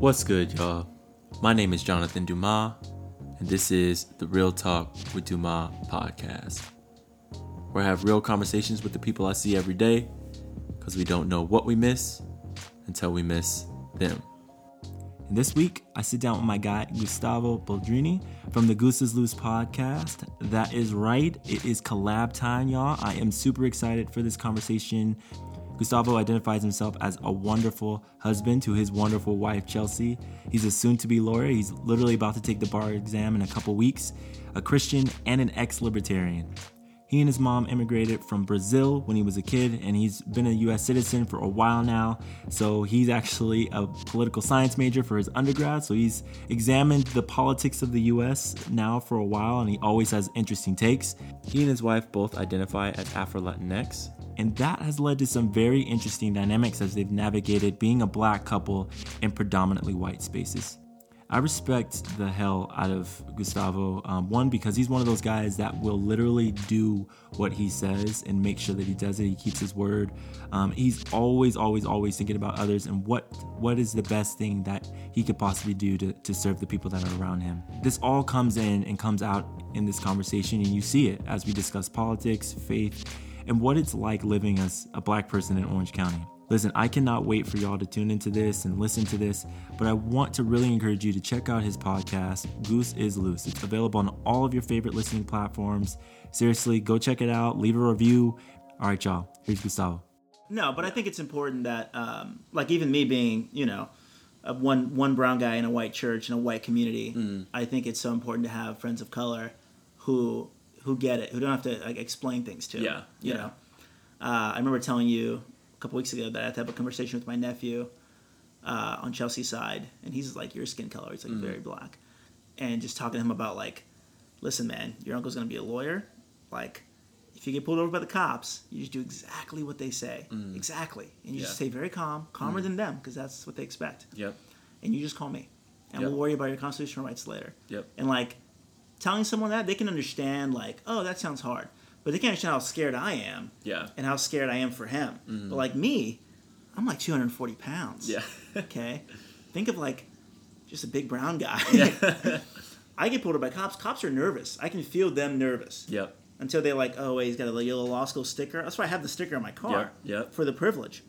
What's good, y'all? My name is Jonathan Dumas, and this is the Real Talk with Dumas podcast, where I have real conversations with the people I see every day because we don't know what we miss until we miss them. And this week, I sit down with my guy, Gustavo Boldrini from the Goose is Loose podcast. That is right, it is collab time, y'all. I am super excited for this conversation. Gustavo identifies himself as a wonderful husband to his wonderful wife, Chelsea. He's a soon to be lawyer. He's literally about to take the bar exam in a couple weeks, a Christian, and an ex libertarian. He and his mom immigrated from Brazil when he was a kid, and he's been a US citizen for a while now. So he's actually a political science major for his undergrad. So he's examined the politics of the US now for a while, and he always has interesting takes. He and his wife both identify as Afro Latinx, and that has led to some very interesting dynamics as they've navigated being a black couple in predominantly white spaces. I respect the hell out of Gustavo. Um, one, because he's one of those guys that will literally do what he says and make sure that he does it. He keeps his word. Um, he's always, always, always thinking about others and what what is the best thing that he could possibly do to, to serve the people that are around him. This all comes in and comes out in this conversation, and you see it as we discuss politics, faith, and what it's like living as a black person in Orange County. Listen, I cannot wait for y'all to tune into this and listen to this, but I want to really encourage you to check out his podcast, Goose is Loose. It's available on all of your favorite listening platforms. Seriously, go check it out, leave a review. All right, y'all, here's Gustavo. No, but I think it's important that, um, like, even me being, you know, a one one brown guy in a white church in a white community, Mm. I think it's so important to have friends of color who who get it, who don't have to like explain things to. Yeah, you yeah. know. Uh, I remember telling you a couple weeks ago that I had to have a conversation with my nephew uh, on Chelsea's side, and he's like, "Your skin color is like Mm. very black," and just talking to him about like, "Listen, man, your uncle's gonna be a lawyer. Like, if you get pulled over by the cops, you just do exactly what they say, exactly, and you just Mm. Stay very calm, calmer than them, because that's what they expect. Yep. And you just call me, and Yep. we'll worry about your constitutional rights later. Yep. And like, telling someone that they can understand, like, oh, that sounds hard, but they can't understand how scared I am Yeah. and how scared I am for him. Mm-hmm. But like me, I'm like 240 pounds. Yeah. Okay. Think of like just a big brown guy. yeah. I get pulled over by cops. Cops are nervous. I can feel them nervous yep. until they're like, "Oh, wait, he's got a yellow law school sticker." That's why I have the sticker on my car Yep, yep. for the privilege.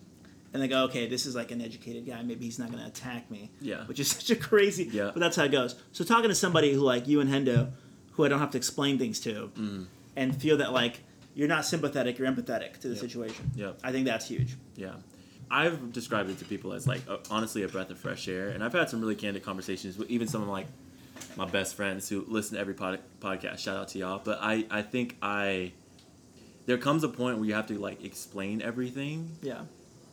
And they go, "Okay, this is like an educated guy. Maybe he's not going to attack me." Yeah. Which is such a crazy. Yeah. But that's how it goes. So talking to somebody who like you and Hendo, who I don't have to explain things to, Mm. and feel that like you're not sympathetic, you're empathetic to the Yep. situation. Yeah. I think that's huge. Yeah. I've described it to people as like a, honestly a breath of fresh air, and I've had some really candid conversations with even some of like my best friends who listen to every pod, podcast. Shout out to y'all. But I I think I there comes a point where you have to like explain everything. Yeah.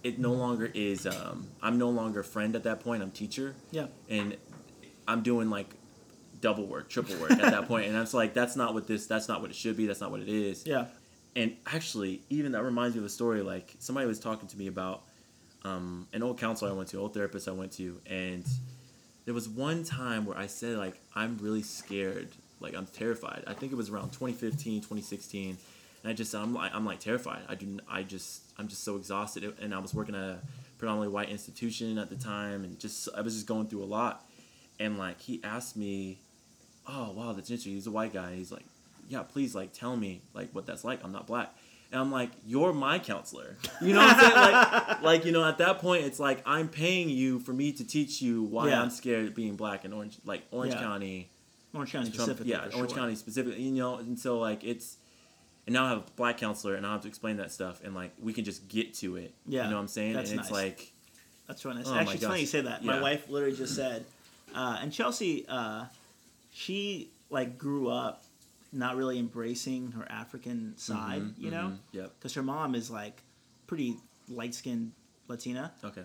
It no longer is. Um, I'm no longer a friend at that point. I'm teacher, Yeah. and I'm doing like double work, triple work at that point, and it's like that's not what this. That's not what it should be. That's not what it is. Yeah. And actually, even that reminds me of a story. Like somebody was talking to me about um, an old counselor I went to, old therapist I went to, and there was one time where I said like I'm really scared, like I'm terrified. I think it was around 2015, 2016, and I just I'm like I'm like terrified. I do I just I'm just so exhausted, and I was working at a predominantly white institution at the time, and just I was just going through a lot, and like he asked me, oh wow that's interesting. He's a white guy. He's like, yeah, please like tell me like what that's like. I'm not black. And I'm like, you're my counselor. You know what I'm saying? Like, like you know, at that point, it's like I'm paying you for me to teach you why Yeah. I'm scared of being black in Orange, like Orange Yeah. County, Orange County Trump, specifically. yeah, Orange sure. County specifically. You know, and so like it's, and now I have a black counselor, and I have to explain that stuff, and like we can just get to it. Yeah, you know what I'm saying? that's and it's nice. like, That's really nice. Oh Actually, it's funny you say that. My wife literally just said, uh, and Chelsea, uh, she like grew up not really embracing her African side, mhm, you know, mhm, Yep. because her mom is like pretty light skinned Latina, Okay.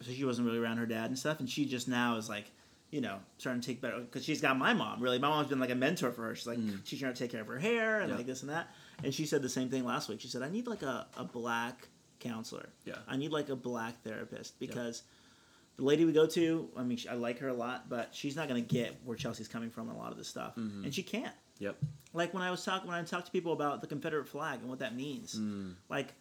so she wasn't really around her dad and stuff, and she just now is like. You know, starting to take better because she's got my mom. Really, my mom's been like a mentor for her. She's like, she's trying to take care of her hair and Mm. Yeah. like this and that. And she said the same thing last week. She said, "I need like a, a black counselor. Yeah. I need like a black therapist because the lady we go to, I mean, I like her a lot, but she's not going to get where Chelsea's coming from in a lot of this stuff, Mm-hmm. and she can't. Yep. Like when I was talking, when I talked to people about the Confederate flag and what that means, like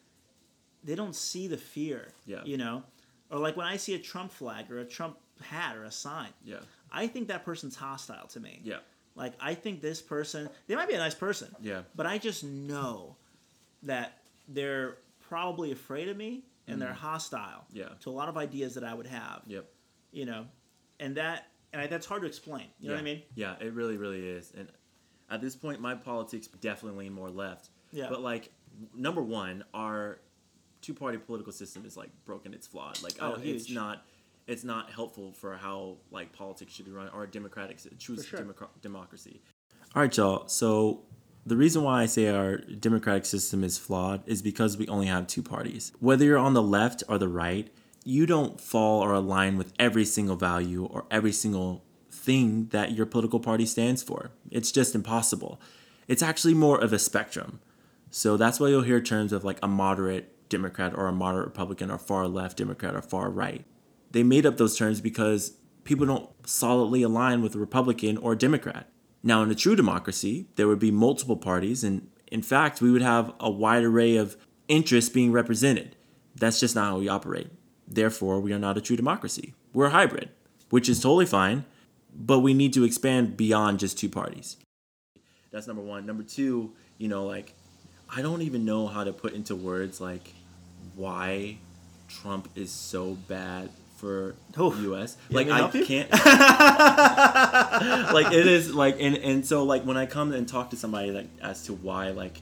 they don't see the fear, Yeah. you know, or like when I see a Trump flag or a Trump hat or a sign. Yeah. I think that person's hostile to me. Yeah. Like I think this person, they might be a nice person. Yeah. But I just know that they're probably afraid of me and they're hostile. Mm. Yeah. To a lot of ideas that I would have. Yep. You know, and that and I, that's hard to explain. You know yeah. what I mean? Yeah, it really, really is. And at this point, my politics definitely lean more left. Yeah. But like, number one, our two-party political system is like broken. It's flawed. Like, Oh, it's not. It's not helpful for how like politics should be run or a democratic, true sure. democ- democracy. All right, y'all. So the reason why I say our democratic system is flawed is because we only have two parties. Whether you're on the left or the right, you don't fall or align with every single value or every single thing that your political party stands for. It's just impossible. It's actually more of a spectrum. So that's why you'll hear terms of like a moderate Democrat or a moderate Republican or far left Democrat or far right. They made up those terms because people don't solidly align with a Republican or a Democrat. Now, in a true democracy, there would be multiple parties, and in fact, we would have a wide array of interests being represented. That's just not how we operate. Therefore, we are not a true democracy. We're a hybrid, which is totally fine, but we need to expand beyond just two parties. That's number one. Number two, you know, like, I don't even know how to put into words, like, why Trump is so bad for Oof. U.S. You Like, I to help you? can't. like it is like and and so like when I come and talk to somebody like as to why like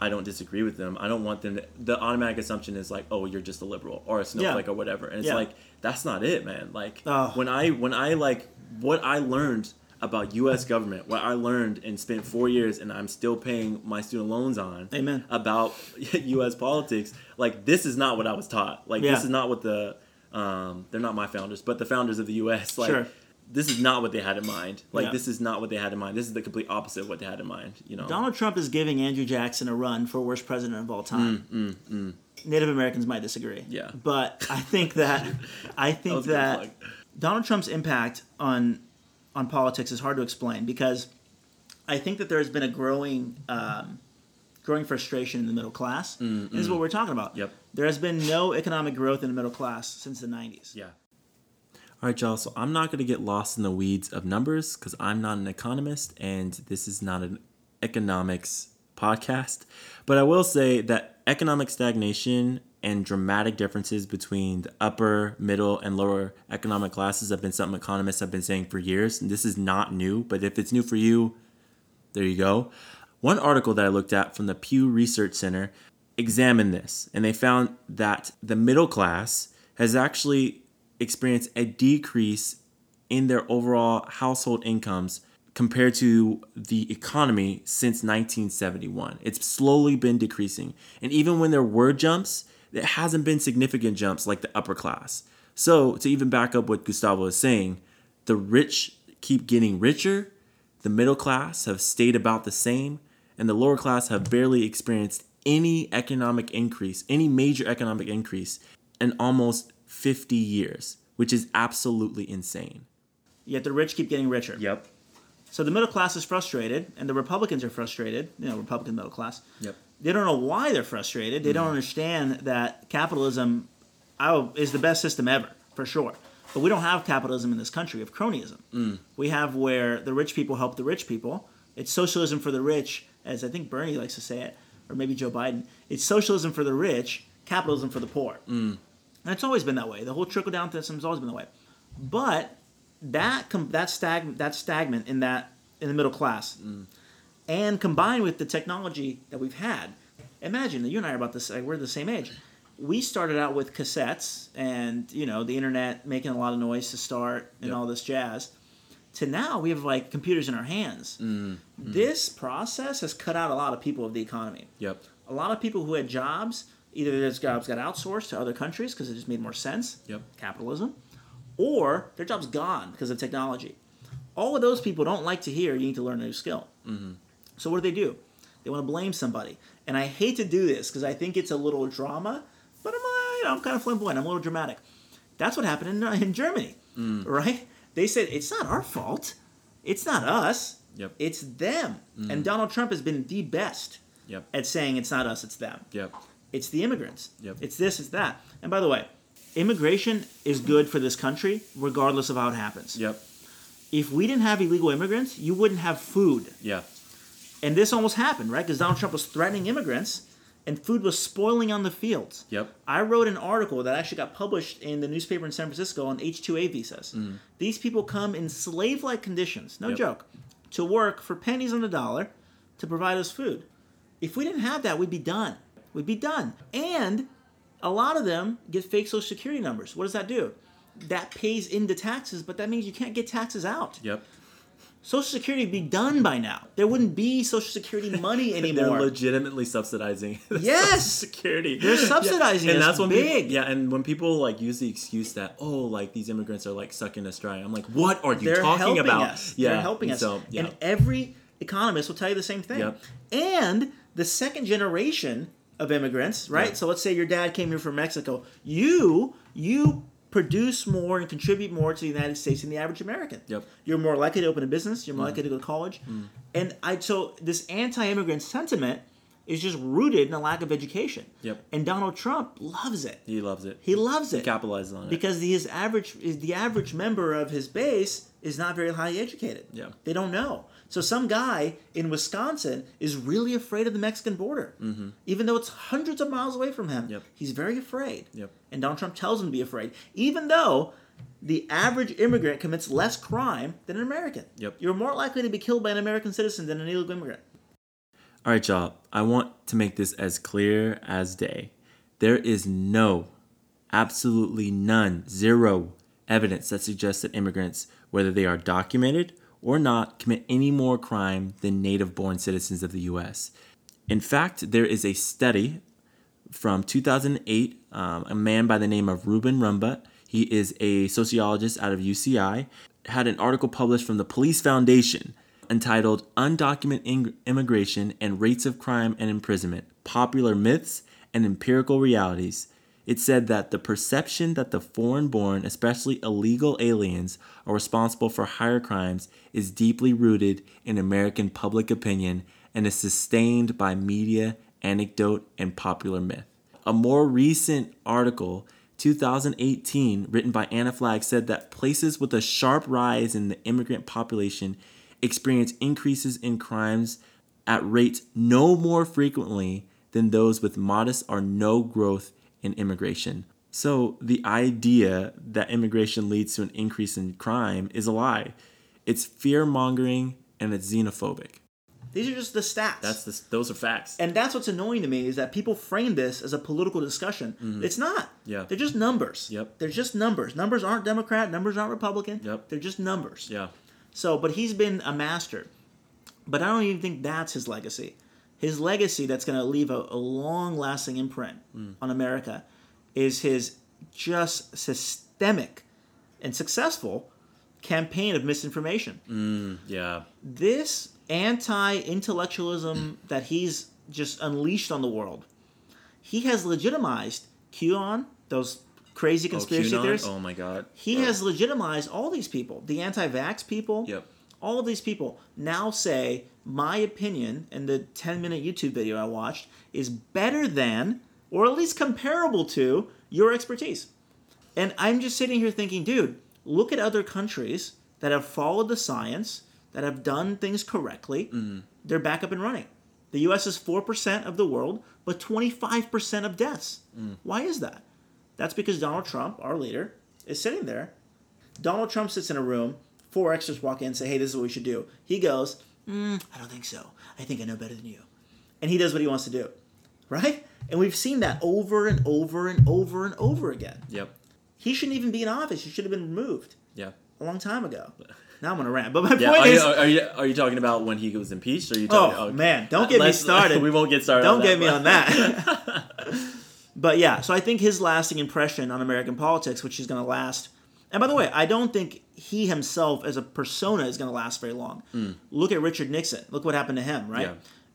I don't disagree with them, I don't want them. To, the automatic assumption is like, oh, you're just a liberal or a snowflake Yeah. or whatever, and it's Yeah. like that's not it, man. Like Oh. when I when I like what I learned about U.S. government, what I learned and spent four years, and I'm still paying my student loans on. Amen. About U.S. politics, like this is not what I was taught. Like Yeah. this is not what the um, they're not my founders, but the founders of the U.S. Like Sure. this is not what they had in mind. Like Yeah. this is not what they had in mind. This is the complete opposite of what they had in mind. You know. Donald Trump is giving Andrew Jackson a run for worst president of all time. Native Americans might disagree. Mm, Yeah. But I think that I think good that. Donald Trump's impact on on politics is hard to explain because I think that there has been a growing um, growing frustration in the middle class. This is what we're talking about. Mm, Yep. There has been no economic growth in the middle class since the 90s. Yeah. All right, y'all. So I'm not going to get lost in the weeds of numbers because I'm not an economist and this is not an economics podcast. But I will say that economic stagnation and dramatic differences between the upper, middle, and lower economic classes have been something economists have been saying for years. And this is not new, but if it's new for you, there you go. One article that I looked at from the Pew Research Center examined this, and they found that the middle class has actually experienced a decrease in their overall household incomes compared to the economy since 1971. It's slowly been decreasing. And even when there were jumps, it hasn't been significant jumps like the upper class. So, to even back up what Gustavo is saying, the rich keep getting richer, the middle class have stayed about the same, and the lower class have barely experienced any economic increase, any major economic increase in almost 50 years, which is absolutely insane. Yet the rich keep getting richer. Yep. So the middle class is frustrated, and the Republicans are frustrated. You know, Republican middle class. Yep. They don't know why they're frustrated. They don't mm. understand that capitalism oh, is the best system ever, for sure. But we don't have capitalism in this country. We have cronyism. Mm. We have where the rich people help the rich people. It's socialism for the rich, as I think Bernie likes to say it, or maybe Joe Biden. It's socialism for the rich, capitalism for the poor. Mm. And it's always been that way. The whole trickle down system has always been that way. But that com- that stag that stagnant in that in the middle class, mm. and combined with the technology that we've had, imagine that you and I are about this. We're the same age. We started out with cassettes and you know the internet making a lot of noise to start and Yep. all this jazz. To now we have like computers in our hands. This process has cut out a lot of people of the economy Yep. a lot of people who had jobs, either those jobs got outsourced to other countries because it just made more sense, Yep. capitalism, or their job's gone because of technology. All of those people don't like to hear you need to learn a new skill. So what do they do? They want to blame somebody, and I hate to do this because I think it's a little drama, but I'm, uh, you know, I'm kind of flamboyant. I'm a little dramatic. That's what happened in, uh, in Germany, right? They said it's not our fault. It's not us. Yep. It's them. And mm-hmm. Donald Trump has been the best Yep. at saying it's not us, it's them. Yep. It's the immigrants. Yep. It's this, it's that. And by the way, immigration is good for this country, regardless of how it happens. Yep. If we didn't have illegal immigrants, you wouldn't have food. Yeah. And this almost happened, right? Because Donald Trump was threatening immigrants, and food was spoiling on the fields. Yep. I wrote an article that actually got published in the newspaper in San Francisco on H-2A visas. These people come in slave-like conditions, no Mm. Yep. joke, to work for pennies on the dollar to provide us food. If we didn't have that, we'd be done. We'd be done. And a lot of them get fake social security numbers. What does that do? That pays into taxes, but that means you can't get taxes out. Yep. Social Security would be done by now. There wouldn't be Social Security money anymore. They're legitimately subsidizing Yes! Social security. They're subsidizing it. and that's when big. People, yeah, and when people like use the excuse that oh, like these immigrants are like sucking us dry, I'm like, what are you They're talking about? us. Yeah, They're helping us. So yeah, And every economist will tell you the same thing. Yep. And the second generation of immigrants, right? Yeah. So let's say your dad came here from Mexico. You you produce more and contribute more to the United States than the average American. Yep. Mm. You're more likely to open a business. You're more likely to go to college. And I so this anti-immigrant sentiment is just rooted in a lack of education. Yep. And Donald Trump loves it. he loves it. He loves He it capitalizes on it. because the, his average is the average member of his base is not very highly educated. Yeah. They don't know. So some guy in Wisconsin is really afraid of the Mexican border, mm-hmm. even though it's hundreds of miles away from him. Yep. He's very afraid. Yep. And Donald Trump tells them to be afraid, even though the average immigrant commits less crime than an American. Yep. You're more likely to be killed by an American citizen than an illegal immigrant. All right, y'all. I want to make this as clear as day. There is no, absolutely none, zero evidence that suggests that immigrants, whether they are documented or not, commit any more crime than native born citizens of the U.S. In fact, there is a study from 2008, um, a man by the name of Ruben Rumbaut. He is a sociologist out of UCI, had an article published from the Police Foundation entitled Undocumented Ing- Immigration and Rates of Crime and Imprisonment Popular Myths and Empirical Realities. It said that the perception that the foreign born, especially illegal aliens, are responsible for higher crimes is deeply rooted in American public opinion and is sustained by media, anecdote, and popular myth. A more recent article, 2018, written by Anna Flagg, said that places with a sharp rise in the immigrant population experience increases in crimes at rates no more frequently than those with modest or no growth in immigration. So the idea that immigration leads to an increase in crime is a lie. It's fear mongering and it's xenophobic. These are just the stats. That's the, those are facts. And that's what's annoying to me is that people frame this as a political discussion. It's not. Mm-hmm. Yeah. They're just numbers. Yep. They're just numbers. Numbers aren't Democrat. Numbers aren't Republican. Yep. They're just numbers. yeah. So, but he's been a master. But I don't even think that's his legacy. His legacy that's going to leave a, a long lasting imprint Mm. on America is his just systemic and successful campaign of misinformation Yeah. this anti-intellectualism that he's just unleashed on the world, he has legitimized QAnon, those crazy oh, conspiracy oh, theorists. Oh my god. He has legitimized all these people, the anti-vax people. Yep. All of these people now say my opinion in the 10-minute YouTube video I watched is better than, or at least comparable to, your expertise. And I'm just sitting here thinking, dude, look at other countries that have followed the science, that have done things correctly. They're back up and running. The US is 4% of the world, but 25% of deaths. Why is that? That's because Donald Trump, our leader, is sitting there. Donald Trump sits in a room, four extras walk in and say, hey, this is what we should do. He goes, mm, I don't think so. I think I know better than you. And he does what he wants to do. Right? And we've seen that over and over and over and over again. Yep. He shouldn't even be in office. He should have been removed Yeah. a long time ago. Now I'm gonna rant, but my Yeah. point Are you, is, are you are you talking about when he was impeached? Or are you oh talking? man, don't get me let's- started. we won't get started. Don't on get me on that. but yeah, so I think his lasting impression on American politics, which is going to last. And by the way, I don't think he himself as a persona is going to last very long. Hmm. Look at Richard Nixon. Look what happened to him, right? Yeah.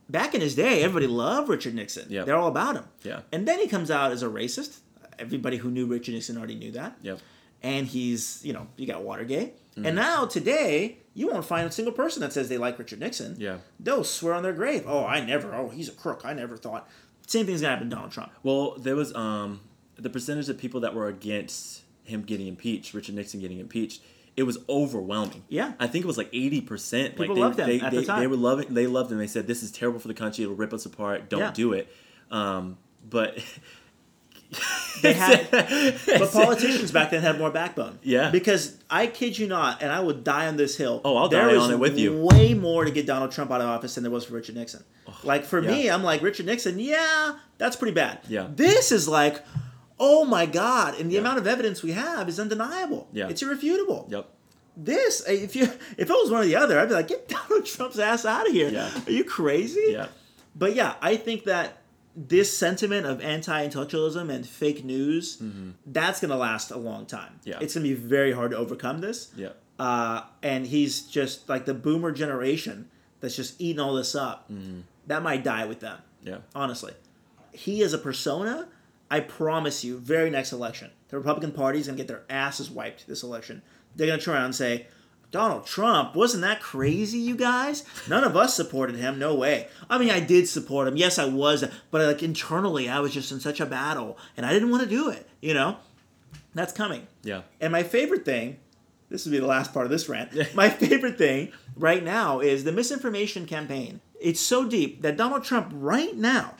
Back in his day, everybody loved Richard Nixon. Yeah. They're all about him. Yeah. And then he comes out as a racist. Everybody who knew Richard Nixon already knew that. Yep. And he's, you know, you got Watergate. Hmm. And now today, you won't find a single person that says they like Richard Nixon. Yeah. They'll swear on their grave. Oh, I never. Oh, he's a crook. I never thought. Same thing's gonna happen to Donald Trump. Well, there was um the percentage of people that were against him getting impeached, Richard Nixon getting impeached, it was overwhelming. Yeah. I think it was like eighty percent. Like People they, loved him they, at the time. They were loving. They loved him. They said, "This is terrible for the country. It'll rip us apart. Don't Yeah. do it." Um, but They had- But politicians back then had more backbone. Yeah. Because I kid you not, and I would die on this hill. Oh, I'll die on it with you. Way more to get Donald Trump out of office than there was for Richard Nixon. like for me. I'm like Richard Nixon. Yeah, that's pretty bad. Yeah. This is like, oh my god, and the Yeah. amount of evidence we have is undeniable. Yeah. It's irrefutable. yep. This, eh, if you, if it was one or the other, I'd be like, get Donald Trump's ass out of here. Yeah. Are you crazy? Yeah. But yeah, I think that this sentiment of anti-intellectualism and fake news, that's going to last a long time. Mm-hmm. Yeah. It's going to be very hard to overcome this. Yeah. Uh, and he's just like the boomer generation that's just eating all this up. Mm-hmm. That might die with them, Yeah. honestly. He is a persona, I promise you, very next election, the Republican Party is going to get their asses wiped this election. They're going to turn around and say, Donald Trump, wasn't that crazy, you guys? None of us supported him. No way. I mean, I did support him. Yes, I was, but like internally, I was just in such a battle, and I didn't want to do it. You know, that's coming. Yeah. And my favorite thing, this will be the last part of this rant. my favorite thing right now is the misinformation campaign. It's so deep that Donald Trump, right now,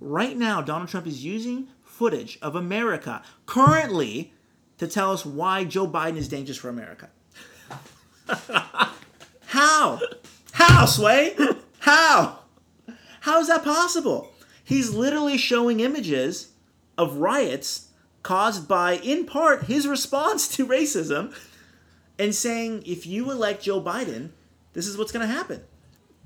right now, Donald Trump is using footage of America currently to tell us why Joe Biden is dangerous for America. How? How, Sway? How? How is that possible? He's literally showing images of riots caused by, in part, his response to racism and saying, if you elect Joe Biden, this is what's going to happen.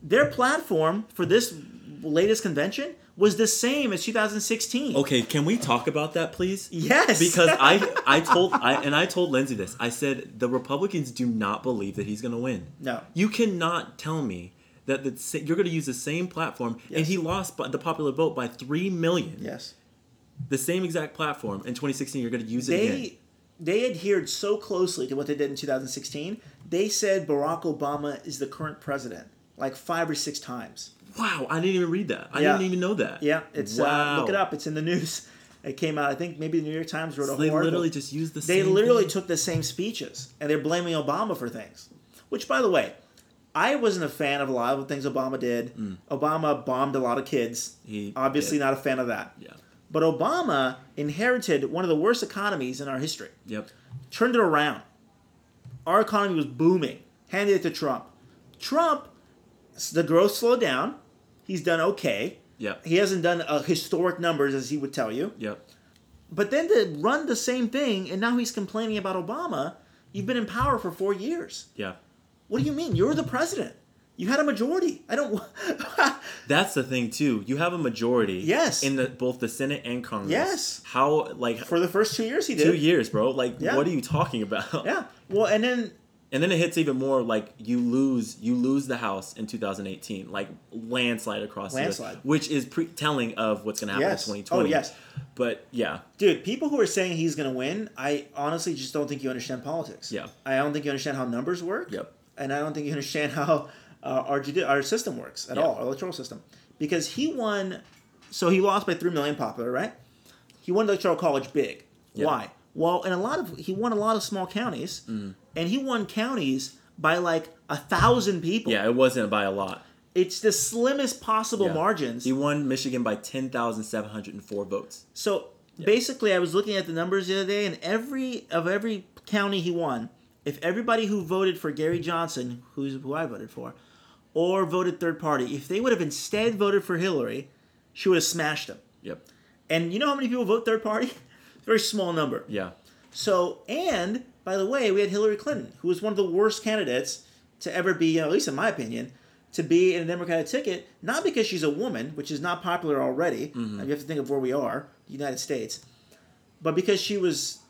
Their platform for this latest convention was the same as 2016. Okay, can we talk about that, please? Yes. Because I I told I and I told Lindsay this. I said the Republicans do not believe that he's going to win. No. You cannot tell me that the, you're going to use the same platform and he lost the popular vote by 3 million. Yes. The same exact platform in 2016 you're going to use it again. They they adhered so closely to what they did in 2016. They said Barack Obama is the current president like five or six times. Wow, I didn't even read that. I Yeah. didn't even know that. Yeah, it's wow. uh, look it up. It's in the news. It came out. I think maybe the New York Times wrote a So whole they article. literally just used the They literally thing? took the same speeches and they're blaming Obama for things. Which, by the way, I wasn't a fan of a lot of the things Obama did. Obama bombed a lot of kids. Mm. He Obviously, did. not a fan of that. Yeah. But Obama inherited one of the worst economies in our history. Yep. Turned it around. Our economy was booming. Handed it to Trump. Trump, the growth slowed down. He's done okay. Yeah. He hasn't done uh, historic numbers as he would tell you. Yeah. But then to run the same thing, and now he's complaining about Obama. You've been in power for four years. Yeah. What do you mean? You're the president. You had a majority. I don't. That's the thing too. You have a majority. Yes. In the both the Senate and Congress. Yes. How like for the first two years, he did. two years, bro? Like Yeah. what are you talking about? Yeah. Well, and then And then it hits even more like you lose you lose the House in 2018, like landslide across the Landslide. which is pre- telling of what's going to happen Yes. in 2020. Oh, yes. But yeah, Dude, people who are saying he's going to win, I honestly just don't think you understand politics. Yeah. I don't think you understand how numbers work. Yep. And I don't think you understand how uh, our our system works at Yeah. all, our electoral system. Because he won, so he lost by 3 million popular, right? He won the electoral college big. Yeah. Why? Well, in a lot of, he won a lot of small counties, Mm. and he won counties by like a thousand people. yeah, it wasn't by a lot. It's the slimmest possible Yeah. margins. He won Michigan by 10,704 votes. So basically, I was looking at the numbers the other day, and every of every county he won, if everybody who voted for Gary Johnson, who's who I voted for, or voted third party, if they would have instead voted for Hillary, she would have smashed him. Yep. And you know how many people vote third party? Very small number. Yeah. So, and by the way, we had Hillary Clinton, who was one of the worst candidates to ever be, at least in my opinion, to be in a Democratic ticket, not because she's a woman, which is not popular already. Mm-hmm. You have to think of where we are, the United States, but because she was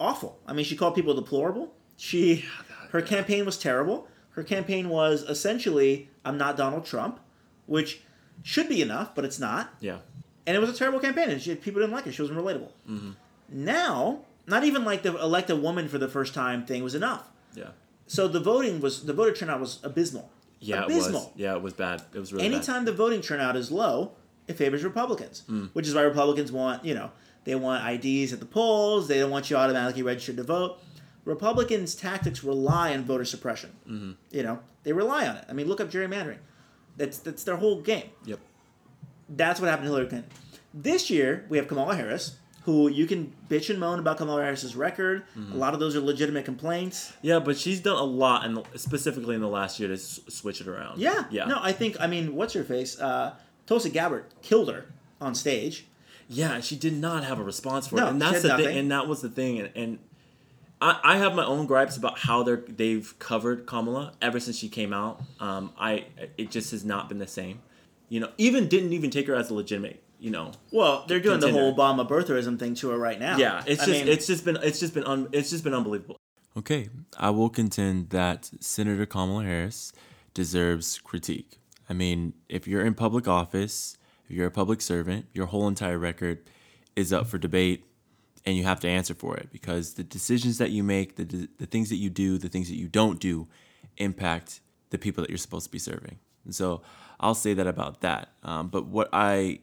awful. I mean, she called people deplorable. She, her campaign was terrible. Her campaign was essentially, "I'm not Donald Trump," which should be enough, but it's not Yeah. And it was a terrible campaign, and she, people didn't like it. She wasn't relatable. Mm-hmm. Now, not even like the elect a woman for the first time thing was enough. Yeah. So the voting was the voter turnout was abysmal. Yeah, abysmal. it was. Yeah, it was bad. It was really Anytime the voting turnout is low, it favors Republicans, which is why Republicans want you know They want IDs at the polls. They don't want you automatically registered to vote. Republicans' tactics rely on voter suppression. Mm-hmm. You know, they rely on it. I mean, look up gerrymandering. That's that's their whole game. Yep. That's what happened to Hillary Clinton. This year, we have Kamala Harris, who you can bitch and moan about Kamala Harris's record. Mm-hmm. A lot of those are legitimate complaints. Yeah, but she's done a lot, and specifically in the last year, to s- switch it around. Yeah. Yeah. No, I think, I mean, what's her face? Uh, Tulsi Gabbard killed her on stage. Yeah, she did not have a response for No, it, and that's the thing. And that was the thing. And, and I, I have my own gripes about how they're they've covered Kamala ever since she came out. Um, I it just has not been the same. You know, even didn't even take her as a legitimate. You know, Well, they're doing the whole Obama birtherism thing to her right now. yeah, it's I just mean, it's just been it's just been un, it's just been unbelievable. Okay, I will contend that Senator Kamala Harris deserves critique. I mean, if you're in public office, if you're a public servant, your whole entire record is up for debate and you have to answer for it because the decisions that you make, the, the things that you do, the things that you don't do impact the people that you're supposed to be serving. And so I'll say that about that. Um, but what I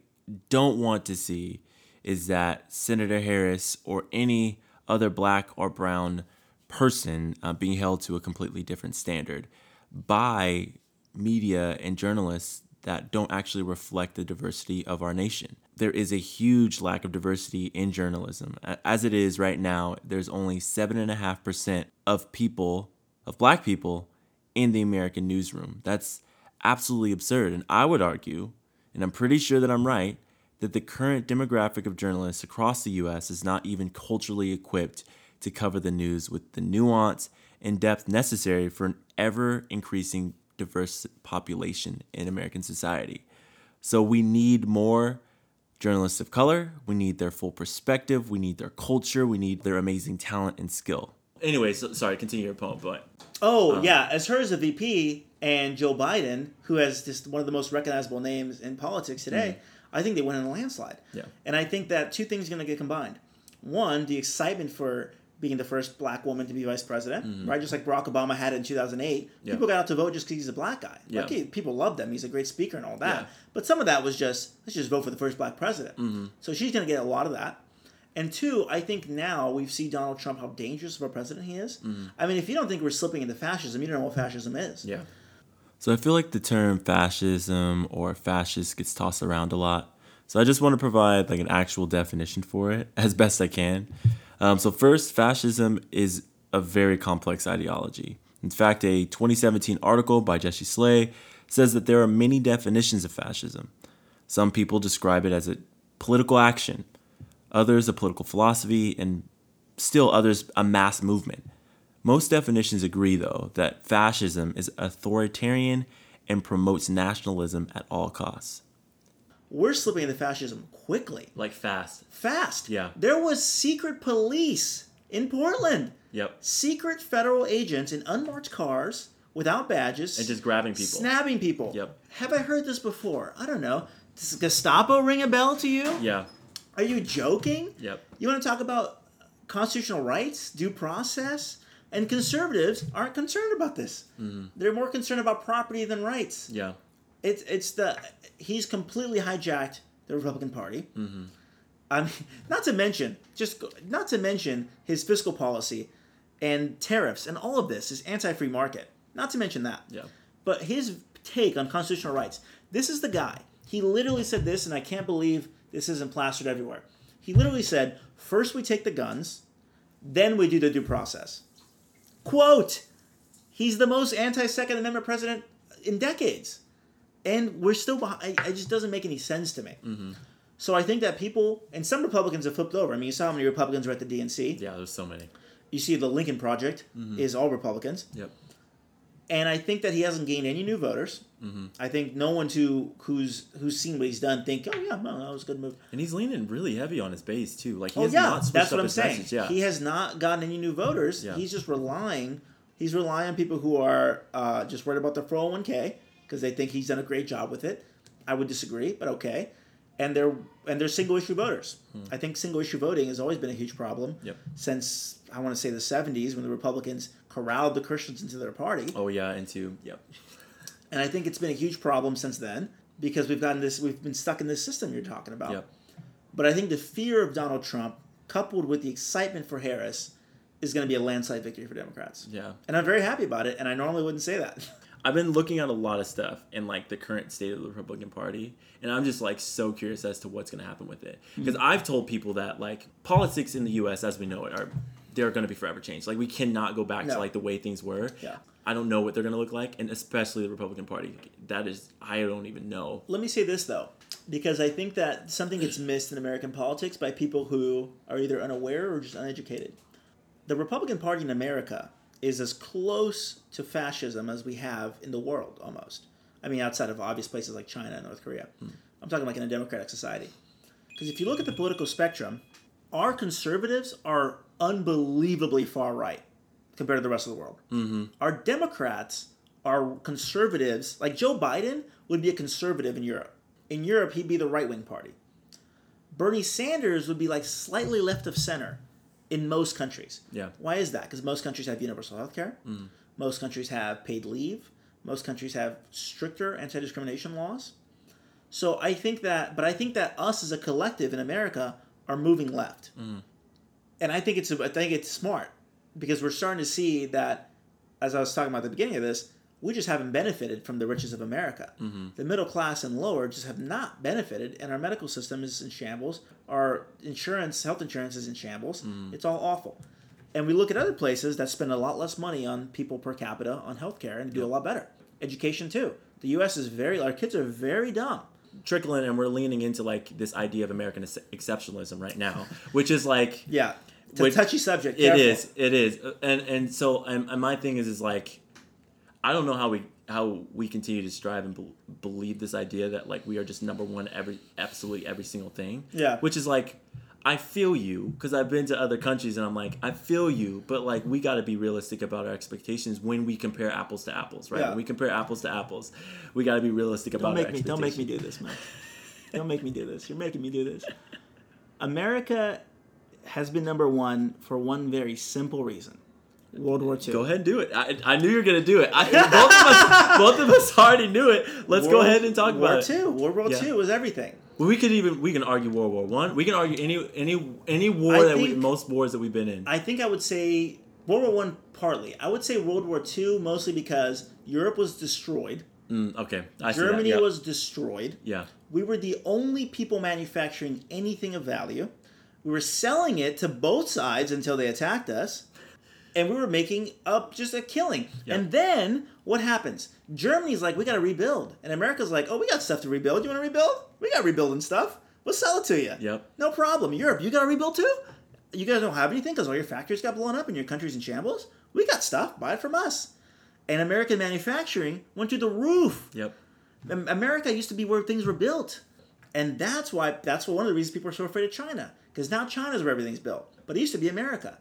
don't want to see is that Senator Harris or any other black or brown person uh, being held to a completely different standard by media and journalists that don't actually reflect the diversity of our nation. There is a huge lack of diversity in journalism. As it is right now, there's only 7.5% of people, of black people, in the American newsroom. That's absolutely absurd. And I would argue, and I'm pretty sure that I'm right, that the current demographic of journalists across the US is not even culturally equipped to cover the news with the nuance and depth necessary for an ever increasing diverse population in American society. So we need more journalists of color. We need their full perspective. We need their culture. We need their amazing talent and skill. Anyway, so, sorry, continue your poem, but Oh um, yeah, as her as a VP and Joe Biden, who has just one of the most recognizable names in politics today, I think they win in a landslide. Mm-hmm. Yeah. And I think that two things are going to get combined. One, the excitement for being the first black woman to be vice president, right? Just like Barack Obama had it in 2008. Mm-hmm. Yeah. People got out to vote just because he's a black guy. Yeah. Like, he- people loved him. He's a great speaker and all that. Yeah. But some of that was just, let's just vote for the first black president. Mm-hmm. So she's going to get a lot of that. And two, I think now we've seen Donald Trump how dangerous of a president he is. I mean, if you don't think we're slipping into fascism, you don't know what fascism is. Yeah. So I feel like the term fascism or fascist gets tossed around a lot. So I just want to provide like an actual definition for it as best I can. Um, so first, fascism is a very complex ideology. In fact, a 2017 article by Jesse Slay says that there are many definitions of fascism. Some people describe it as a political action, others a political philosophy, and still others a mass movement. Most definitions agree, though, that fascism is authoritarian and promotes nationalism at all costs. We're slipping into fascism quickly, Like fast. fast. Yeah. There was secret police in Portland, Yep. secret federal agents in unmarked cars without badges, And just grabbing people. snapping people. Yep. Have I heard this before? I don't know. Does Gestapo ring a bell to you? Yeah. Are you joking? Yep. You want to talk about constitutional rights, due process? And conservatives aren't concerned about this. They're more concerned about property than rights. Yeah. It's it's the he's completely hijacked the Republican Party. Mm-hmm. I mean, not to mention just not to mention his fiscal policy and tariffs and all of this is anti-free market. Not to mention that. Yeah. But his take on constitutional rights. This is the guy. He literally said this, and I can't believe this isn't plastered everywhere. He literally said, first we take the guns, then we do the due process. Quote, he's the most anti Second Amendment president in decades. And we're still behind. It just doesn't make any sense to me. Mm-hmm. So I think that people, and some Republicans have flipped over. I mean, you saw how many Republicans were at the DNC. Yeah, there's so many. You see, the Lincoln Project mm-hmm. is all Republicans. Yep. And I think that he hasn't gained any new voters. I think no one who who's who's seen what he's done think, oh yeah, no, that was a good move. And he's leaning really heavy on his base too. Like he Oh has yeah, not switched that's up what I'm his saying. message. Yeah. He has not gotten any new voters. Yeah. He's just relying. He's relying on people who are uh, just worried about their 401k because they think he's done a great job with it. I would disagree, but okay. And they're and they're single issue voters. I think single issue voting has always been a huge problem Hmm. Yep. since I want to say the 70s when the Republicans corralled the Christians into their party. oh yeah, into yep. And I think it's been a huge problem since then because we've gotten this, we've been stuck in this system you're talking about. Yep. But I think the fear of Donald Trump, coupled with the excitement for Harris, is going to be a landslide victory for Democrats. Yeah. And I'm very happy about it, and I normally wouldn't say that. I've been looking at a lot of stuff in like the current state of the Republican Party, and I'm just like so curious as to what's going to happen with it. Hmm. Because I've told people that like politics in the U.S. as we know it are they're going to be forever changed. Like we cannot go back No. to like the way things were. Yeah. I don't know what they're going to look like, and especially the Republican Party. That is, I don't even know. Let me say this though, because I think that something gets missed in American politics by people who are either unaware or just uneducated. The Republican Party in America is as close to fascism as we have in the world, almost. I mean, outside of obvious places like China and North Korea. Hmm. I'm talking like in a democratic society. Because if you look at the political spectrum, our conservatives are unbelievably far right compared to the rest of the world. Mm-hmm. Our Democrats are conservatives. Like Joe Biden would be a conservative in Europe. In Europe, he'd be the right wing party. Bernie Sanders would be like slightly left of center in most countries. Yeah. Why is that? Because most countries have universal health care. Most countries have paid leave. Most countries have stricter anti discrimination laws. So I think that, but I think that us as a collective in America are moving left, and I think it's I think it's smart because we're starting to see that, as I was talking about at the beginning of this, we just haven't benefited from the riches of America. Mm-hmm. The middle class and lower just have not benefited, and our medical system is in shambles. Our insurance, health insurance, is in shambles. Mm-hmm. It's all awful. And we look at other places that spend a lot less money on people per capita on healthcare and do a lot better. Education too. The U.S. is very our kids are very dumb. Trickling, and we're leaning into like this idea of American exceptionalism right now, which is like Yeah, it's a touchy subject. It careful. is. It is. Uh, and and so and, and my thing is is like, I don't know how we how we continue to strive and bel believe this idea that like we are just number one every absolutely every single thing. Yeah. Which is like, I feel you because I've been to other countries and I'm like I feel you, but like we got to be realistic about our expectations when we compare apples to apples, right? Yeah. When we compare apples to apples, we got to be realistic Don't about make our me. Don't make me do this, man. don't make me do this. You're making me do this. America has been number one for one very simple reason: World War II. Go ahead and do it. I, I knew you were gonna do it. I, both of us, both of us already knew it. Let's go ahead and talk War about it. War II. World War Yeah. II was everything. Well, we could even we can argue World War One. We can argue any any any war I that we, most wars that we've been in. I think I would say World War One partly. I would say World War Two mostly because Europe was destroyed. Mm, okay, I. Germany Yeah. was destroyed. yeah, We were the only people manufacturing anything of value. We were selling it to both sides until they attacked us. And we were making up just a killing. Yeah. And then what happens? Germany's like, we got to rebuild. And America's like, oh, we got stuff to rebuild. You want to rebuild? We got rebuilding stuff. We'll sell it to you. Yep. No problem. Europe, you got to rebuild too? You guys don't have anything because all your factories got blown up and your country's in shambles? We got stuff. Buy it from us. And American manufacturing went through the roof. yep, America used to be where things were built, and that's why that's one of the reasons people are so afraid of China because now China's where everything's built, but it used to be America.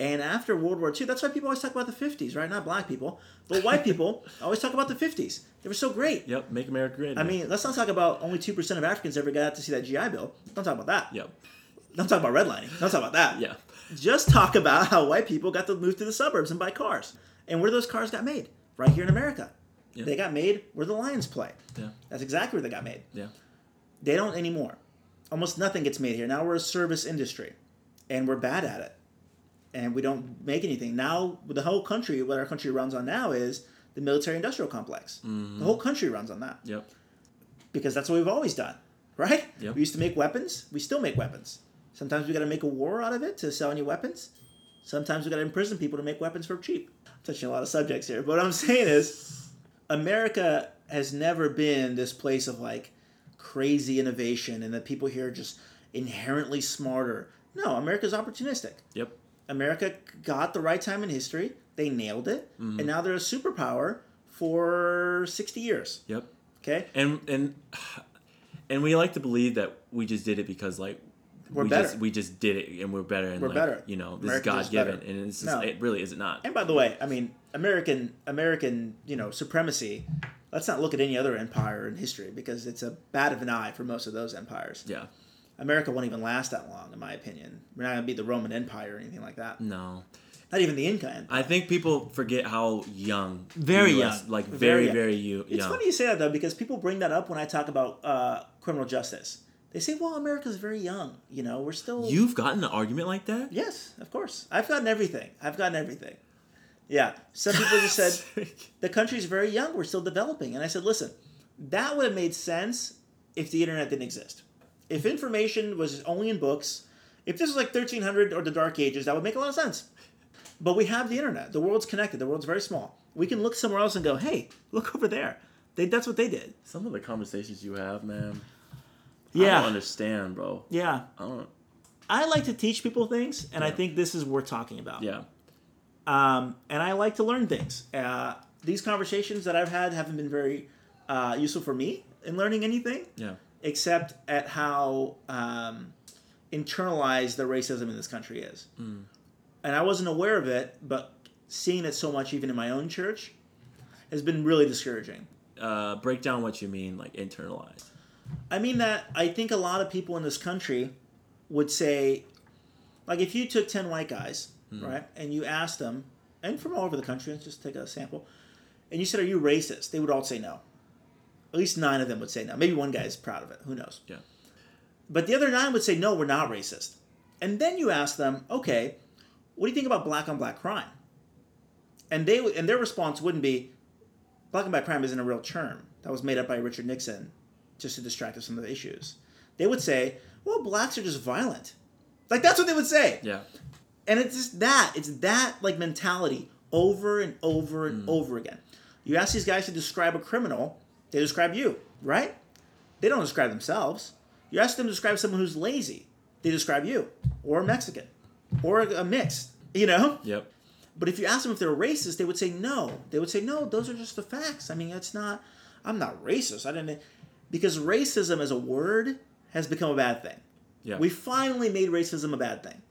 And after World War II, that's why people always talk about the 50s, right? Not black people, but white people always talk about the 50s. They were so great. yep. Make America great. I mean, let's not talk about only 2% of Africans ever got to see that GI Bill. Don't talk about that. yep, Don't talk about redlining. Don't talk about that. yeah, Just talk about how white people got to move to the suburbs and buy cars. And where those cars got made? Right here in America. Yeah. They got made where the Lions play. yeah, That's exactly where they got made. yeah, They don't anymore. Almost nothing gets made here. Now we're a service industry, and we're bad at it, and we don't make anything. Now the whole country, what our country runs on now is the military-industrial complex. The mm-hmm. whole country runs on that yep, because that's what we've always done, right? Yep. We used to make weapons. We still make weapons. Sometimes we got to make a war out of it to sell any weapons. Sometimes we got to imprison people to make weapons for cheap. I'm touching a lot of subjects here, but what I'm saying is, America has never been this place of like crazy innovation and that people here are just inherently smarter. No, America's opportunistic. yep, America got the right time in history. They nailed it, Mm-hmm. and now they're a superpower for 60 years. yep. Okay, And and and we like to believe that we just did it because like We're we better. Just, we just did it and we're better and We're like, better. You know, this is God given, and it's just, No. it really is it not. And by the way, I mean American American, you know, supremacy. Let's not look at any other empire in history because it's a bat of an eye for most of those empires. Yeah. America won't even last that long, in my opinion. We're not gonna be the Roman Empire or anything like that. No. Not even the Inca Empire. I think people forget how young. Very US young. Like Very very, young. very, you- It's funny you say that though because people bring that up when I talk about uh, criminal justice. They say, "Well, America's very young. You know, we're still." You've gotten an argument like that? Yes, of course. I've gotten everything. I've gotten everything. Yeah. Some people just said the country's very young. We're still developing, and I said, listen, that would have made sense if the internet didn't exist. If information was only in books, if this was like 1300 or the Dark Ages, that would make a lot of sense. But we have the internet. The world's connected. The world's very small. We can look somewhere else and go, hey, look over there. They, that's what they did. Some of the conversations you have, man. Yeah. I don't understand, bro. Yeah. I don't. I like to teach people things, and I think this is worth talking about. Yeah. um, and I like to learn things. Uh, these conversations that I've had haven't been very uh, useful for me in learning anything, Yeah. Except at how um, internalized the racism in this country is. And I wasn't aware of it, but seeing it so much, even in my own church, has been really discouraging. Uh, break down what you mean, like internalized. I mean that I think a lot of people in this country would say, like, if you took 10 white guys, right, and you asked them, and from all over the country, let's just take a sample, and you said, Are you racist? They would all say no. At least nine of them would say no. Maybe one guy is proud of it. Who knows? Yeah. But the other nine would say, No, we're not racist. And then you ask them, Okay, what do you think about black on black crime? And they and their response wouldn't be, Black on black crime isn't a real term. That was made up by Richard Nixon just to distract us from the issues. They would say, well, blacks are just violent. Like that's what they would say. Yeah. And it's just that. It's that like mentality over and over and mm. over again. You ask these guys to describe a criminal, they describe you, right? They don't describe themselves. You ask them to describe someone who's lazy, they describe you, or a Mexican, or a, a mix, you know? Yep. But if you ask them if they're racist, they would say no. They would say no. Those are just the facts. I mean, it's not. I'm not racist. I didn't because racism as a word has become a bad thing. Yeah. We finally made racism a bad thing.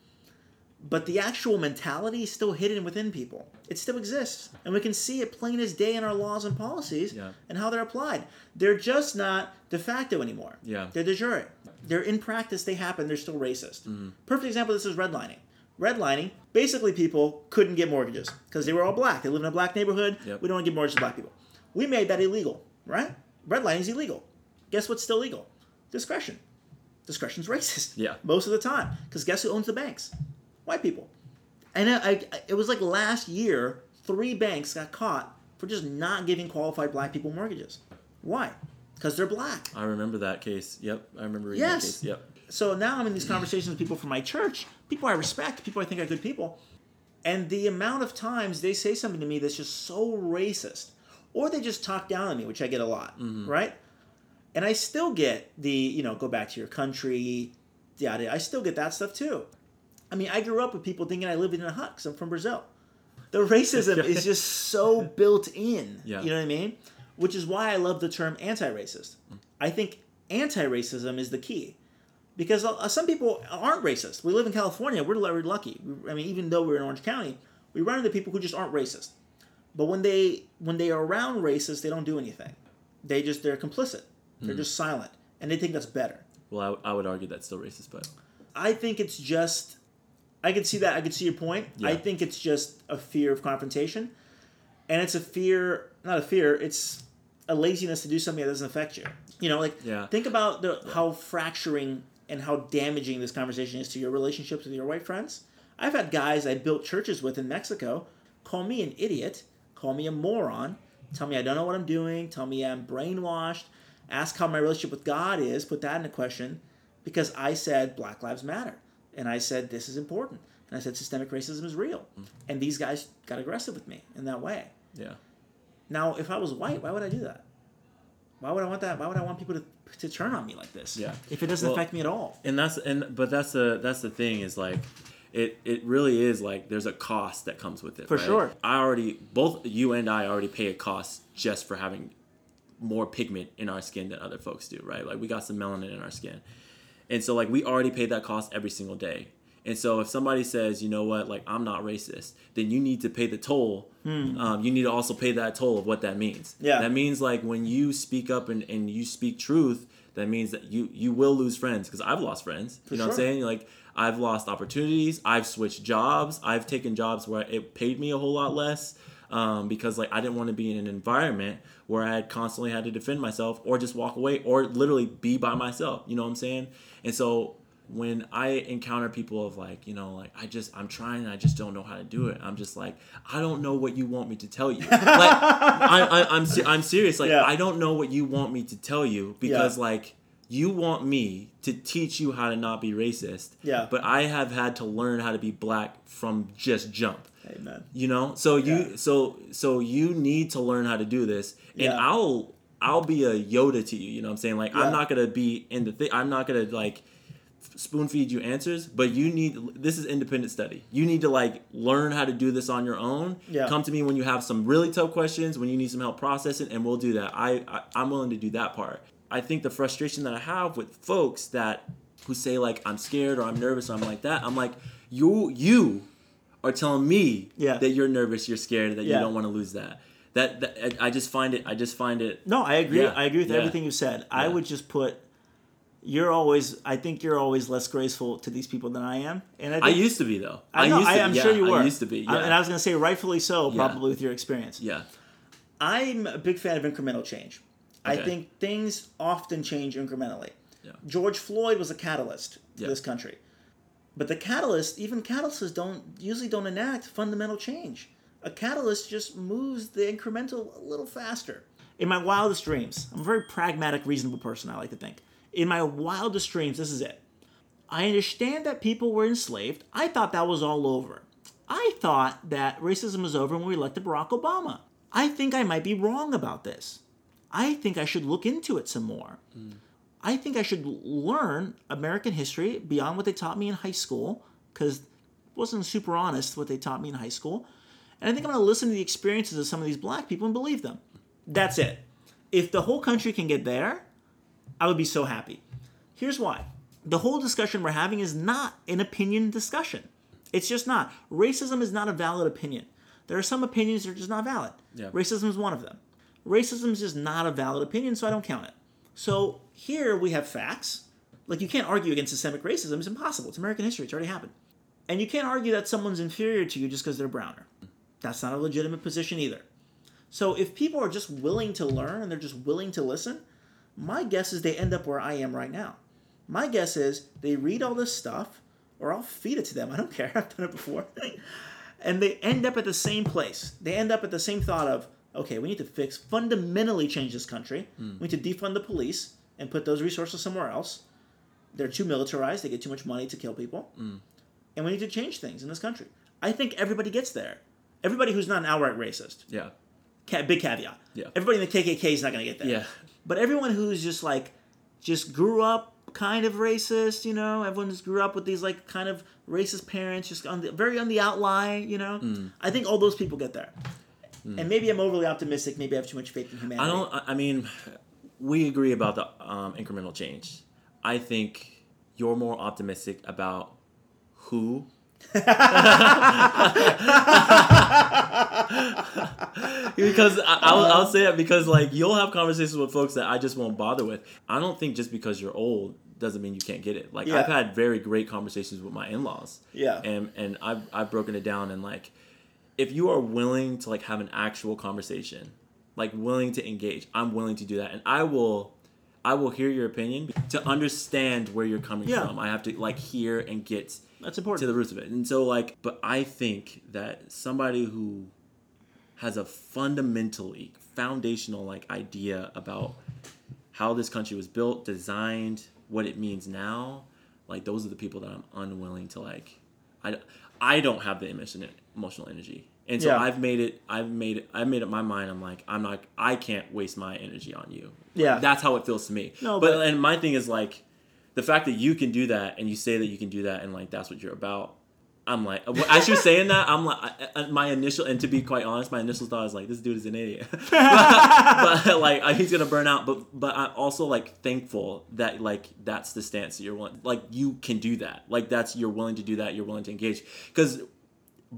But the actual mentality is still hidden within people. It still exists. And we can see it plain as day in our laws and policies Yeah. and how they're applied. They're just not de facto anymore. Yeah. They're de jure. They're in practice, they happen, they're still racist. Mm-hmm. Perfect example of this is redlining. Redlining, basically people couldn't get mortgages because they were all black. They live in a black neighborhood. Yep. We don't want to give mortgages to black people. We made that illegal, right? Redlining is illegal. Guess what's still legal? Discretion. Discretion's racist. Yeah. Most of the time. Because guess who owns the banks? White people. And I, I, it was like last year, three banks got caught for just not giving qualified black people mortgages. Why? Because they're black. I remember that case. Yep. I remember reading Yes. that case. Yep. So now I'm in these conversations with people from my church, people I respect, people I think are good people. And the amount of times they say something to me that's just so racist, or they just talk down on me, which I get a lot, mm-hmm. right? And I still get the, you know, go back to your country, yada. I still get that stuff too. I mean, I grew up with people thinking I lived in a hut because I'm from Brazil. The racism is just so built in. Yeah. You know what I mean? Which is why I love the term anti-racist. I think anti-racism is the key because uh, some people aren't racist. We live in California. We're very lucky. I mean, even though we're in Orange County, we run into people who just aren't racist. But when they when they are around racists, they don't do anything. They just they're complicit. They're just silent, and they think that's better. Well, I, I would argue that's still racist, but I think it's just. I can see that. I can see your point. I think it's just a fear of confrontation, and it's a fear, not a fear. It's a laziness to do something that doesn't affect you. You know, like Yeah. think about the how fracturing and how damaging this conversation is to your relationships with your white friends. I've had guys I built churches with in Mexico call me an idiot, call me a moron, tell me I don't know what I'm doing, tell me I'm brainwashed, ask how my relationship with God is, put that into question, because I said Black Lives Matter. And I said this is important. And I said systemic racism is real. Mm-hmm. And these guys got aggressive with me in that way. yeah. Now, if I was white, why would I do that? Why would I want that? Why would I want people to, to turn on me like this? Yeah. If it doesn't Well- affect me at all. and that's and but that's the that's the thing is like it it really is like there's a cost that comes with it For right? sure. i already both you and i already pay a cost just for having more pigment in our skin than other folks do right like we got some melanin in our skin and so like we already pay that cost every single day. And so if somebody says you know what? Like i'm not racist then you need to pay the toll. Um, you need to also pay that toll of what that means. Hmm. Yeah. that means like when you speak up and, and you speak truth that means that you you will lose friends because i've lost friends. You know what i'm saying? Like i've lost opportunities. I've switched jobs. I've taken jobs where it paid me a whole lot less um, because like i didn't want to be in an environment where I had constantly had to defend myself or just walk away or literally be by myself. You know what I'm saying? And so when I encounter people of like, you know, like I just I'm trying, I just don't know how to do it. I'm just like, I don't know what you want me to tell you. like I, I, I'm I'm serious. Like Yeah. I don't know what you want me to tell you because Yeah. like you want me to teach you how to not be racist. Yeah. But I have had to learn how to be black from just jump. Amen. You know, so you so so you need to learn how to do this, and Yeah. I'll I'll be a Yoda to you. You know what I'm saying? Like Yeah. I'm not gonna be in the thing. I'm not gonna like spoon feed you answers, but you need this is independent study. You need to like learn how to do this on your own. Yeah. Come to me when you have some really tough questions, when you need some help processing, and we'll do that. I, I I'm willing to do that part. I think the frustration that I have with folks that who say like I'm scared or I'm nervous or I'm like that, I'm like you you are telling me Yeah. that you're nervous, you're scared, that Yeah. you don't want to lose that. That, that I just find it. I just find it. No, I agree. Yeah, I agree with everything you said. I would just put you're always I think you're always less graceful to these people than I am. And I, I used to be though. I know, used to, I, am sure you were. I used to be. I- and I was going to say rightfully so, probably with your experience. yeah. I'm a big fan of incremental change. I think things often change incrementally. Yeah. George Floyd was a catalyst to this country. But the catalyst, even catalysts don't usually don't enact fundamental change. A catalyst just moves the incremental a little faster. In my wildest dreams, I'm a very pragmatic, reasonable person, I like to think. In my wildest dreams, this is it. I understand that people were enslaved. I thought that was all over. I thought that racism was over when we elected Barack Obama. I think I might be wrong about this. I think I should look into it some more. Hmm. I think I should learn American history beyond what they taught me in high school because it wasn't super honest what they taught me in high school. And I think I'm going to listen to the experiences of some of these black people and believe them. That's it. If the whole country can get there, I would be so happy. Here's why. The whole discussion we're having is not an opinion discussion. It's just not. Racism is not a valid opinion. There are some opinions that are just not valid. Yeah. Racism is one of them. Racism is just not a valid opinion, so I don't count it. So here we have facts. Like you can't argue against systemic racism. It's impossible. It's American history. It's already happened. And you can't argue that someone's inferior to you just because they're browner. That's not a legitimate position either. So if people are just willing to learn and they're just willing to listen, my guess is they end up where I am right now. My guess is they read all this stuff, or I'll feed it to them. I don't care. I've done it before. and they end up at the same place. They end up at the same thought of, okay, we need to fix, fundamentally change this country. Hmm. We need to defund the police and put those resources somewhere else. They're too militarized. They get too much money to kill people. And we need to change things in this country. I think everybody gets there. Everybody who's not an outright racist. Yeah. Ca- big caveat. Yeah. Everybody in the KKK is not going to get there. Yeah. But everyone who's just like, just grew up kind of racist, you know, everyone just grew up with these like kind of racist parents, just on the very on the outline, you know. Hmm. I think all those people get there. And maybe I'm overly optimistic. Maybe I have too much faith in humanity. I don't. I mean, we agree about the um, incremental change. I think you're more optimistic about who. because I, I'll, I'll say that because like you'll have conversations with folks that I just won't bother with. I don't think just because you're old doesn't mean you can't get it. Like Yeah. I've had very great conversations with my in-laws. Yeah. And and I've I've broken it down and like if you are willing to like have an actual conversation, like willing to engage, I'm willing to do that, and I will, I will hear your opinion to understand where you're coming Yeah. from. I have to like hear and get That's important to the roots of it, and so like, but I think that somebody who has a fundamentally foundational like idea about how this country was built, designed, what it means now, like those are the people that I'm unwilling to like. I, I don't have the emotion, emotional energy, and so Yeah. I've made it. I've made it. I've made up my mind. I'm like, I'm not. I can't waste my energy on you. Yeah. that's how it feels to me. No, but, but- and my thing is like, the fact that you can do that and you say that you can do that and like that's what you're about. I'm like, as you're saying that, I'm like, I, I- my initial, and to be quite honest, my initial thought is like, this dude is an idiot. but, but, like, uh, he's gonna burn out. But but I'm also like thankful that like that's the stance that you're willing. Like you can do that. Like that's you're willing to do that. You're willing to engage because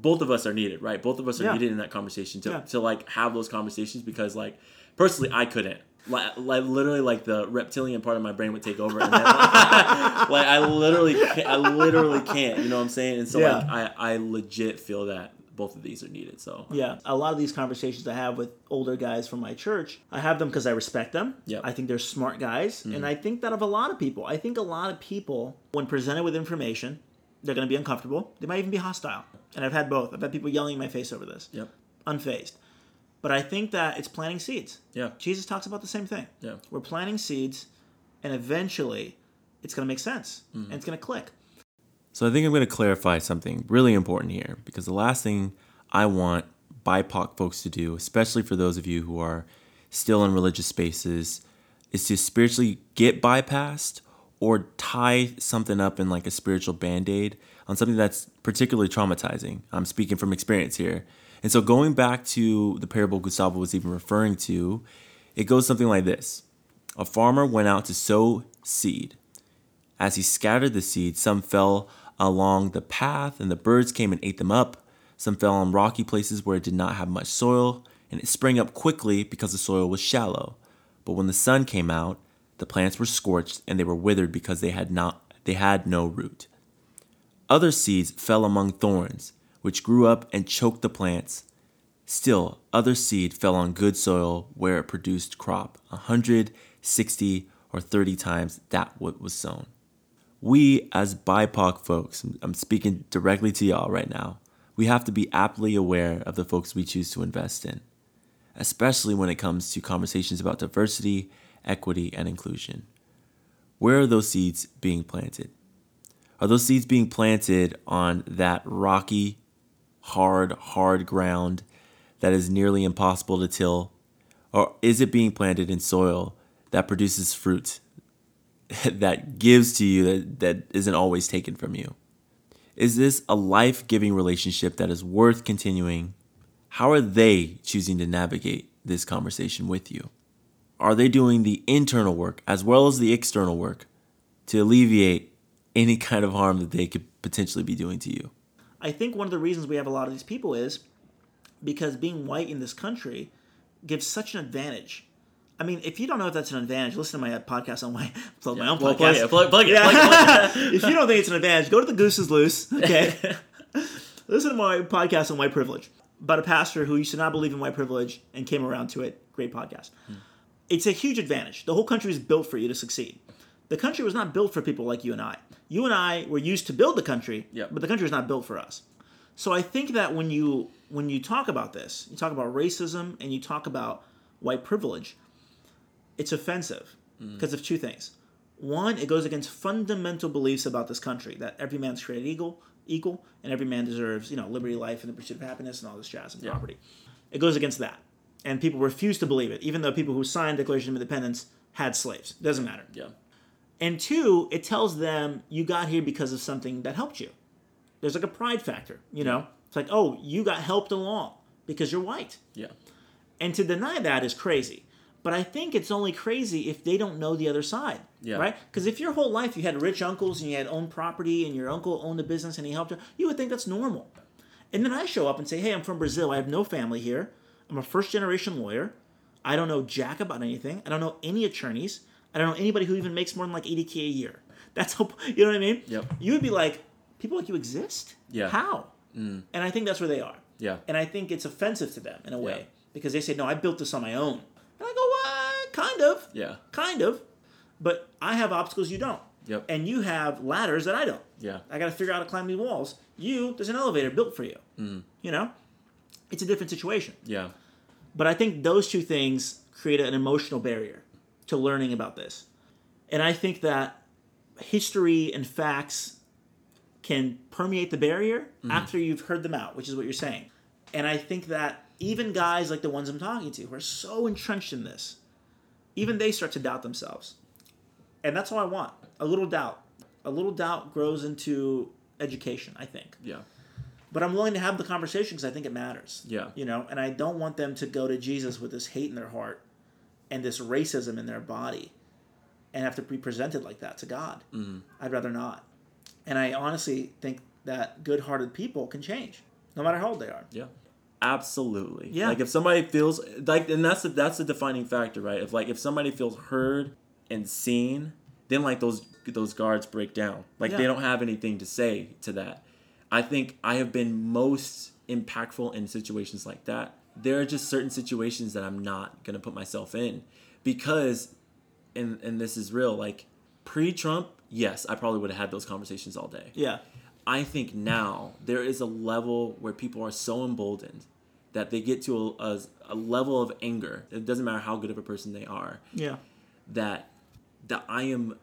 both of us are needed, right? Both of us are Yeah. needed in that conversation to Yeah. to like have those conversations because like personally, I couldn't. Like, like literally, like the reptilian part of my brain would take over, and then, like I literally, can't, I literally can't. You know what I'm saying? And so Yeah. like I, I legit feel that both of these are needed. So Yeah, a lot of these conversations I have with older guys from my church, I have them because I respect them. Yep. I think they're smart guys, and mm-hmm. I think that of a lot of people. I think a lot of people, when presented with information, they're going to be uncomfortable. They might even be hostile. And I've had both. I've had people yelling in my face over this, yep, unfazed. But I think that it's planting seeds. yeah, Jesus talks about the same thing. yeah, We're planting seeds, and eventually, it's going to make sense mm-hmm. and it's going to click. So I think I'm going to clarify something really important here because the last thing I want BIPOC folks to do, especially for those of you who are still in religious spaces, is to spiritually get bypassed or tie something up in like a spiritual band aid on something that's particularly traumatizing. I'm speaking from experience here. And so going back to the parable Gustavo was even referring to, it goes something like this A farmer went out to sow seed. As he scattered the seed, some fell along the path, and the birds came and ate them up. Some fell on rocky places where it did not have much soil, and it sprang up quickly because the soil was shallow. But when the sun came out, the plants were scorched and they were withered because they had not they had no root. Other seeds fell among thorns, which grew up and choked the plants. Still, other seed fell on good soil where it produced crop, a hundred, sixty, or thirty times that what was sown we as BIPOC folks, I'm speaking directly to y'all right now, we have to be aptly aware of the folks we choose to invest in, especially when it comes to conversations about diversity, equity, and inclusion. Where are those seeds being planted? Are those seeds being planted on that rocky, hard, hard ground that is nearly impossible to till? Or is it being planted in soil that produces fruit that gives to you that, that isn't always taken from you? Is this a life giving relationship that is worth continuing? How are they choosing to navigate this conversation with you? Are they doing the internal work as well as the external work to alleviate any kind of harm that they could potentially be doing to you? I think one of the reasons we have a lot of these people is because being white in this country gives such an advantage. I mean, if you don't know if that's an advantage, listen to my podcast on white. Plug my own Well, podcast. plug it, plug, plug it, Yeah. plug it. if you don't think it's an advantage, go to the Goose is Loose. Okay. listen to my podcast on white privilege about a pastor who used to not believe in white privilege and came around to it. Great podcast. Hmm. It's a huge advantage. The whole country is built for you to succeed. The country was not built for people like you and I. You and I were used to build the country, Yep. but the country was not built for us. So I think that when you when you talk about this, you talk about racism and you talk about white privilege, it's offensive mm. because of two things. One, it goes against fundamental beliefs about this country that every man's created equal, equal, and every man deserves, you know, liberty, life, and the pursuit of happiness, and all this jazz and property. It goes against that, and people refuse to believe it, even though people who signed the Declaration of Independence had slaves. Doesn't matter. Yeah. And two, it tells them you got here because of something that helped you. There's like a pride factor, you know? It's like, oh, you got helped along because you're white. Yeah. And to deny that is crazy. But I think it's only crazy if they don't know the other side. Yeah. Right? Because if your whole life you had rich uncles and you had owned property and your uncle owned a business and he helped you, you would think that's normal. And then I show up and say, hey, I'm from Brazil. I have no family here. I'm a first generation lawyer. I don't know jack about anything. I don't know any attorneys. I don't know anybody who even makes more than like 80K a year. That's how, you know what I mean? Yep. You would be like, people like you exist? Yeah. Mm. How? And I think that's where they are. Yeah. And I think it's offensive to them in a way Yeah. because they say, no, I built this on my own. And I go, what? Kind of. Yeah. Kind of. But I have obstacles you don't. Yep. And you have ladders that I don't. Yeah. I got to figure out how to climb these walls. You, there's an elevator built for you. Mm. You know? It's a different situation. Yeah. But I think those two things create an emotional barrier to learning about this. And I think that history and facts can permeate the barrier mm-hmm. after you've heard them out, which is what you're saying. And I think that even guys like the ones I'm talking to who are so entrenched in this, even they start to doubt themselves. And that's all I want a little doubt. A little doubt grows into education, I think Yeah. But I'm willing to have the conversation because I think it matters. Yeah. You know, and I don't want them to go to Jesus with this hate in their heart and this racism in their body and have to be presented like that to God. Mm-hmm. I'd rather not. And I honestly think that good hearted people can change no matter how old they are. Yeah. Absolutely. Yeah. Like if somebody feels like and that's the that's the defining factor, right? If like if somebody feels heard and seen, then like those those guards break down. Like they don't have anything to say to that. I think I have been most impactful in situations like that. There are just certain situations that I'm not gonna put myself in because, and and this is real. Like pre-Trump, yes, I probably would have had those conversations all day. Yeah. I think now there is a level where people are so emboldened that they get to a, a, a level of anger. It doesn't matter how good of a person they are. Yeah. That that I am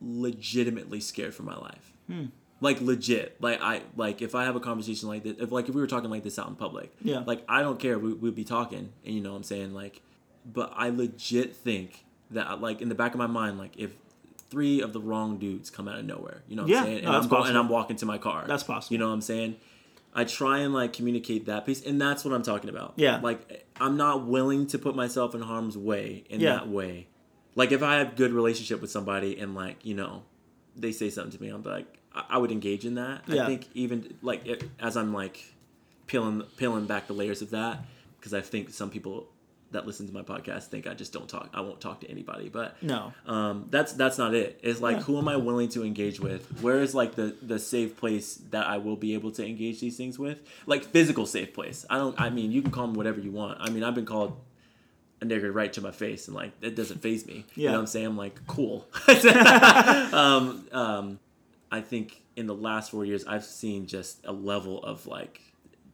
legitimately scared for my life. Hmm. Like legit. Like I like if I have a conversation like this, if like if we were talking like this out in public. Yeah. Like I don't care. We, we'd be talking, and you know what I'm saying like, but I legit think that uh, like in the back of my mind, like if three of the wrong dudes come out of nowhere, you know what Yeah, I'm saying, no, and that's I'm and. I'm walking to my car. That's possible. You know what I'm saying? I try and like communicate that piece, and that's what I'm talking about. Yeah. Like I'm not willing to put myself in harm's way in Yeah. that way. Like if I have good relationship with somebody and like you know, they say something to me, I'm like I, would engage in that. Yeah. I think even like it, as I'm like peeling peeling back the layers of that because I think some people that listen to my podcast think I just don't talk. I won't talk to anybody, but No. um, that's that's not it. It's like Yeah. who am I willing to engage with? Where is like the the safe place that I will be able to engage these things with? Like physical safe place. I don't. I mean, you can call me whatever you want. I mean, I've been called a nigger right to my face, and like it doesn't phase me. You know what I'm saying? I'm like cool. um, um, I think in the last four years, I've seen just a level of like.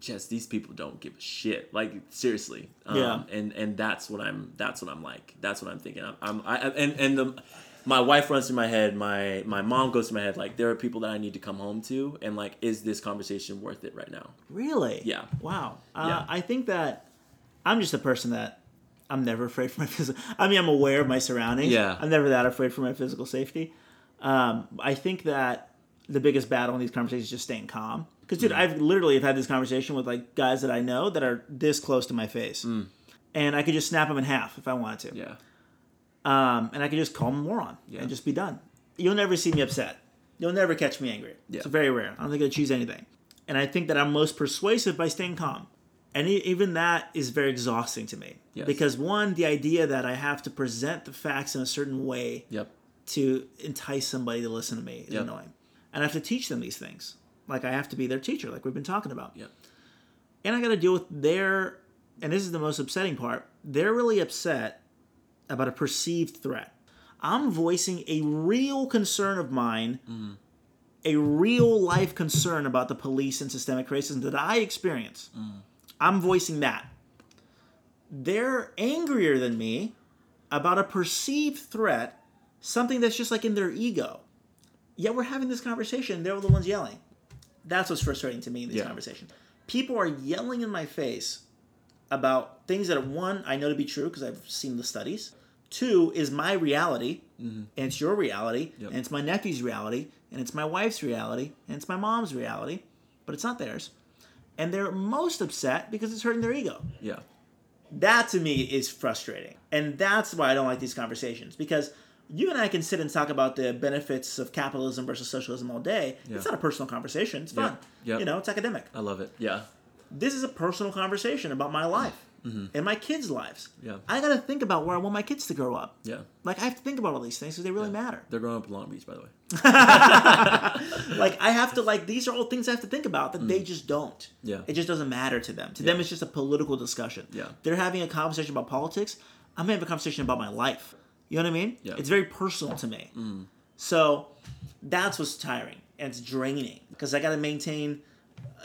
Just these people don't give a shit. Like seriously, um, Yeah. and and that's what I'm. That's what I'm like. That's what I'm thinking. I'm. I'm I, and and the my wife runs through my head. My my mom goes through my head. Like there are people that I need to come home to, and like, is this conversation worth it right now? Really? Yeah. Wow. Uh, Yeah. I think that I'm just a person that I'm never afraid for my physical. I mean, I'm aware of my surroundings. Yeah. I'm never that afraid for my physical safety. Um, I think that the biggest battle in these conversations is just staying calm. Because, dude, I've literally have had this conversation with like guys that I know that are this close to my face, and I could just snap them in half if I wanted to. Yeah. Um, and I could just call them a moron Yeah. and just be done. You'll never see me upset. You'll never catch me angry. Yeah. It's very rare. I don't think I choose anything. And I think that I'm most persuasive by staying calm. And even that is very exhausting to me. Yes. Because, one, the idea that I have to present the facts in a certain way Yep. To entice somebody to listen to me is Yep. annoying. And I have to teach them these things. Like, I have to be their teacher, like we've been talking about. Yep. And I got to deal with their, and this is the most upsetting part, they're really upset about a perceived threat. I'm voicing a real concern of mine, mm. a real life concern about the police and systemic racism that I experience. Mm. I'm voicing that. They're angrier than me about a perceived threat, something that's just like in their ego. Yet we're having this conversation, they're the ones yelling. That's what's frustrating to me in these Yeah. conversations. People are yelling in my face about things that one I know to be true because I've seen the studies. Two is my reality, and it's your reality, Mm-hmm. Yep. and it's my nephew's reality, and it's my wife's reality, and it's my mom's reality, but it's not theirs. And they're most upset because it's hurting their ego. Yeah. That to me is frustrating. And that's why I don't like these conversations because you and I can sit and talk about the benefits of capitalism versus socialism all day. Yeah. It's not a personal conversation. It's Yeah. fun. Yep. You know, it's academic. I love it. Yeah. This is a personal conversation about my life and my kids' lives. Mm-hmm. Yeah. I got to think about where I want my kids to grow up. Yeah. Like, I have to think about all these things because they really matter. They're growing up in Long Beach, by the way. like I have to like these are all things I have to think about that they just don't. Mm. Yeah. It just doesn't matter to them. To them it's just a political discussion. Yeah. They're having a conversation about politics. I'm having a conversation about my life. You know what I mean? Yeah. Mm. It's very personal to me. So that's what's tiring and it's draining because I got to maintain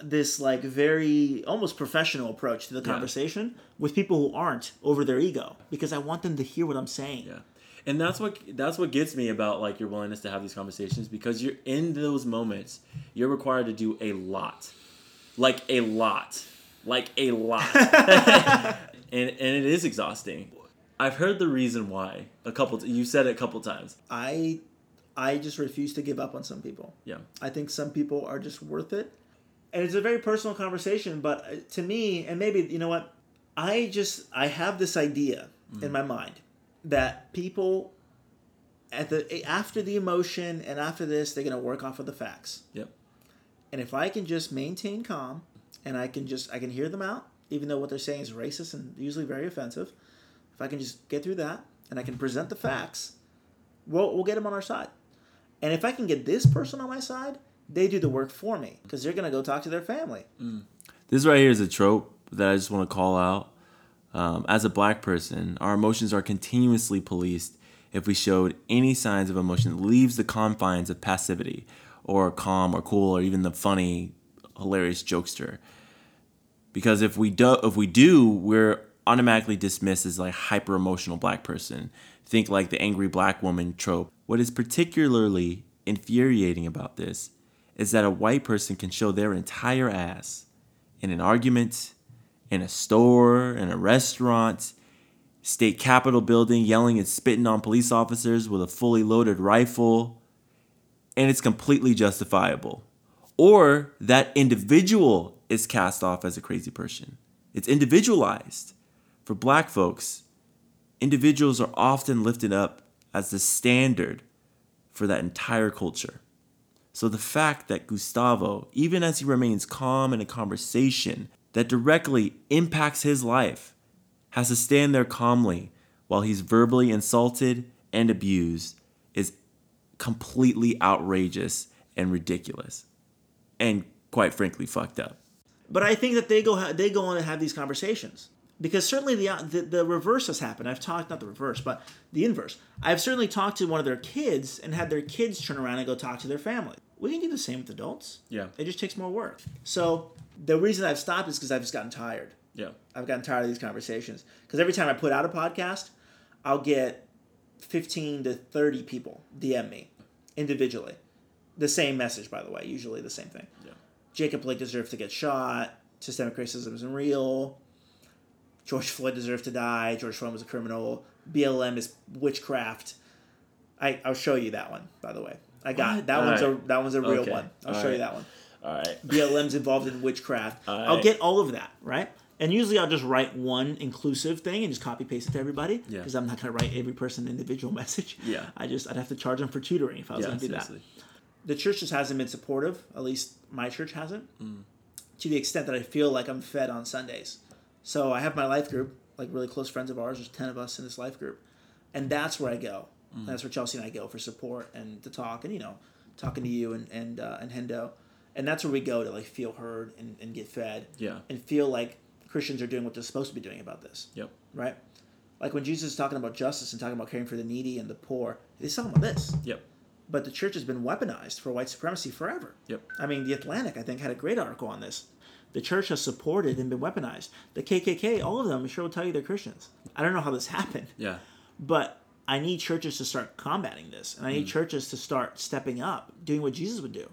this like very almost professional approach to the conversation with people who aren't over their ego because I want them to hear what I'm saying. Yeah. And that's what that's what gets me about like your willingness to have these conversations because you're in those moments, you're required to do a lot. Like a lot. Like a lot. and and it is exhausting. I've heard the reason why a couple t- you said it a couple times. I I just refuse to give up on some people. Yeah. I think some people are just worth it. And it's a very personal conversation, but uh, to me, and maybe, you know what? I just, I have this idea in my mind that people at the after the emotion and after this they're going to work off of the facts Yep. and if i can just maintain calm and i can just i can hear them out even though what they're saying is racist and usually very offensive if i can just get through that and i can present the facts we'll, we'll get them on our side and if i can get this person on my side they do the work for me because they're going to go talk to their family This right here is a trope that I just want to call out. Um, as a black person, our emotions are continuously policed if we showed any signs of emotion that leaves the confines of passivity or calm or cool or even the funny, hilarious jokester. Because if we do, if we do, we're automatically dismissed as like hyper emotional black person. Think like the angry black woman trope. What is particularly infuriating about this is that a white person can show their entire ass in an argument, in a store, in a restaurant, state capitol building, yelling and spitting on police officers with a fully loaded rifle, and it's completely justifiable. Or that individual is cast off as a crazy person. It's individualized. For black folks, individuals are often lifted up as the standard for that entire culture. So the fact that Gustavo, even as he remains calm in a conversation that directly impacts his life, has to stand there calmly while he's verbally insulted and abused is completely outrageous and ridiculous. And quite frankly, fucked up. But I think that they go they go on and have these conversations because certainly the, uh, the the reverse has happened. I've talked not the reverse, but the inverse. I've certainly talked to one of their kids and had their kids turn around and go talk to their family. We can do the same with adults. Yeah. It just takes more work. So the reason I've stopped is because I've just gotten tired. Yeah. I've gotten tired of these conversations because every time I put out a podcast, I'll get fifteen to thirty people DM me individually, the same message by the way, usually the same thing. Yeah. Jacob Blake deserves to get shot. Systemic racism isn't real. George Floyd deserved to die. George Floyd was a criminal. BLM is witchcraft. I I'll show you that one by the way. I got What? that one's a that one's a real Okay. one. I'll show Alright. you that one. All right. BLM's involved in witchcraft. I'll get all of that, right? And usually I'll just write one inclusive thing and just copy paste it to everybody. Yeah. Because I'm not gonna write every person an individual message. Yeah. I just I'd have to charge them for tutoring if I was Yeah, gonna do that the church just hasn't been supportive. At least my church hasn't, Mm. to the extent that I feel like I'm fed on Sundays. So I have my life group, like really close friends of ours. There's ten of us in this life group, and that's where I go. Mm. That's where Chelsea and I go for support and to talk, and you know, talking to you and and uh, and Hendo, and that's where we go to like feel heard and, and get fed, Yeah. and feel like Christians are doing what they're supposed to be doing about this, Yep. right? Like when Jesus is talking about justice and talking about caring for the needy and the poor, he's talking about this. Yep. But the church has been weaponized for white supremacy forever. Yep. I mean, The Atlantic, I think, had a great article on this. The church has supported and been weaponized. The KKK, all of them, I'm sure will tell you they're Christians. I don't know how this happened, Yeah. but I need churches to start combating this, and I Mm. need churches to start stepping up, doing what Jesus would do.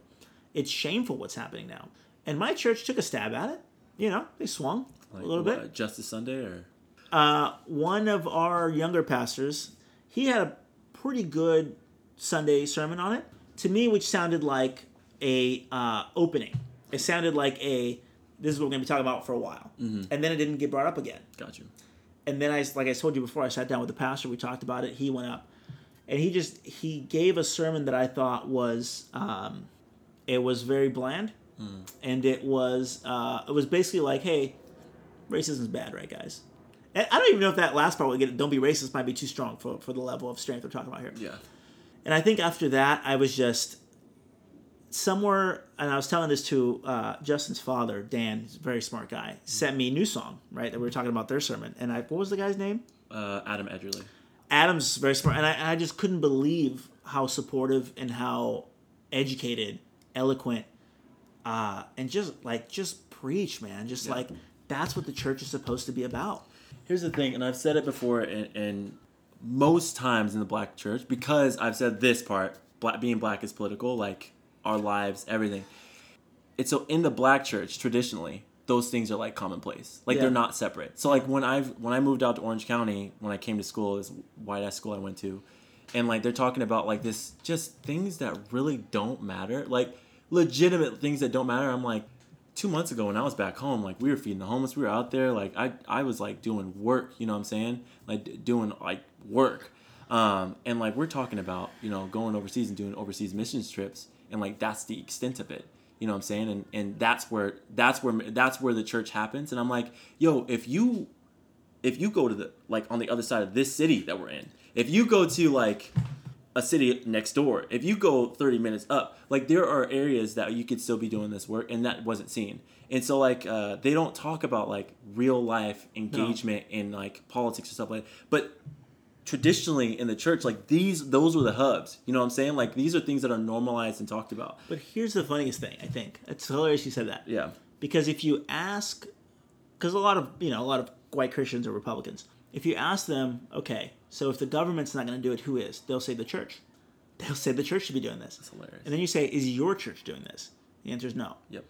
It's shameful what's happening now. And my church took a stab at it. You know, they swung Like, a little bit Justice Sunday or uh, one of our younger pastors, he had a pretty good Sunday sermon on it. To me, which sounded like a uh, opening. It sounded like a this is what we're gonna be talking about for a while, and then it didn't get brought up again. got you. And then I, like I told you before, I sat down with the pastor. We talked about it. He went up, and he just he gave a sermon that I thought was um, it was very bland, and it was uh, it was basically like, hey, racism's bad, right, guys? And I don't even know if that last part would get don't be racist might be too strong for for the level of strength we're talking about here. Yeah. And I think after that, I was just somewhere, and I was telling this to uh, Justin's father, Dan, he's a very smart guy, sent me a new song, right, that we were talking about their sermon. And I, what was the guy's name? Uh, Adam Edgerly. Adam's very smart. And I, I just couldn't believe how supportive and how educated, eloquent, uh, and just like, just preach, man. Just like, that's what the church is supposed to be about. Here's the thing, and I've said it before, and, and most times in the black church, because I've said this part, black, being black is political, like our lives, everything. It's so in the black church traditionally, those things are like commonplace, like Yeah. they're not separate. So like when I when I moved out to Orange County, when I came to school, this white ass school I went to, and like they're talking about like this just things that really don't matter, like legitimate things that don't matter. I'm like, two months ago when I was back home, like we were feeding the homeless, we were out there, like I I was like doing work, you know what I'm saying? Like doing like work. Um, and like we're talking about, you know, going overseas and doing overseas missions trips and like that's the extent of it. You know what I'm saying? And and that's where that's where that's where the church happens and I'm like, "Yo, if you if you go to the like on the other side of this city that we're in, if you go to like a city next door. If you go 30 minutes up, like there are areas that you could still be doing this work and that wasn't seen. And so like uh, they don't talk about like real life engagement in like politics and stuff like that. But traditionally in the church, like these those were the hubs. You know what I'm saying? Like these are things that are normalized and talked about. But here's the funniest thing, I think. It's hilarious you said that. Yeah. Because if you ask, because a lot of you know a lot of white Christians or Republicans. If you ask them, okay, so if the government's not going to do it, who is? They'll say the church. They'll say the church should be doing this. It's hilarious. And then you say, is your church doing this? The answer is no. Yep.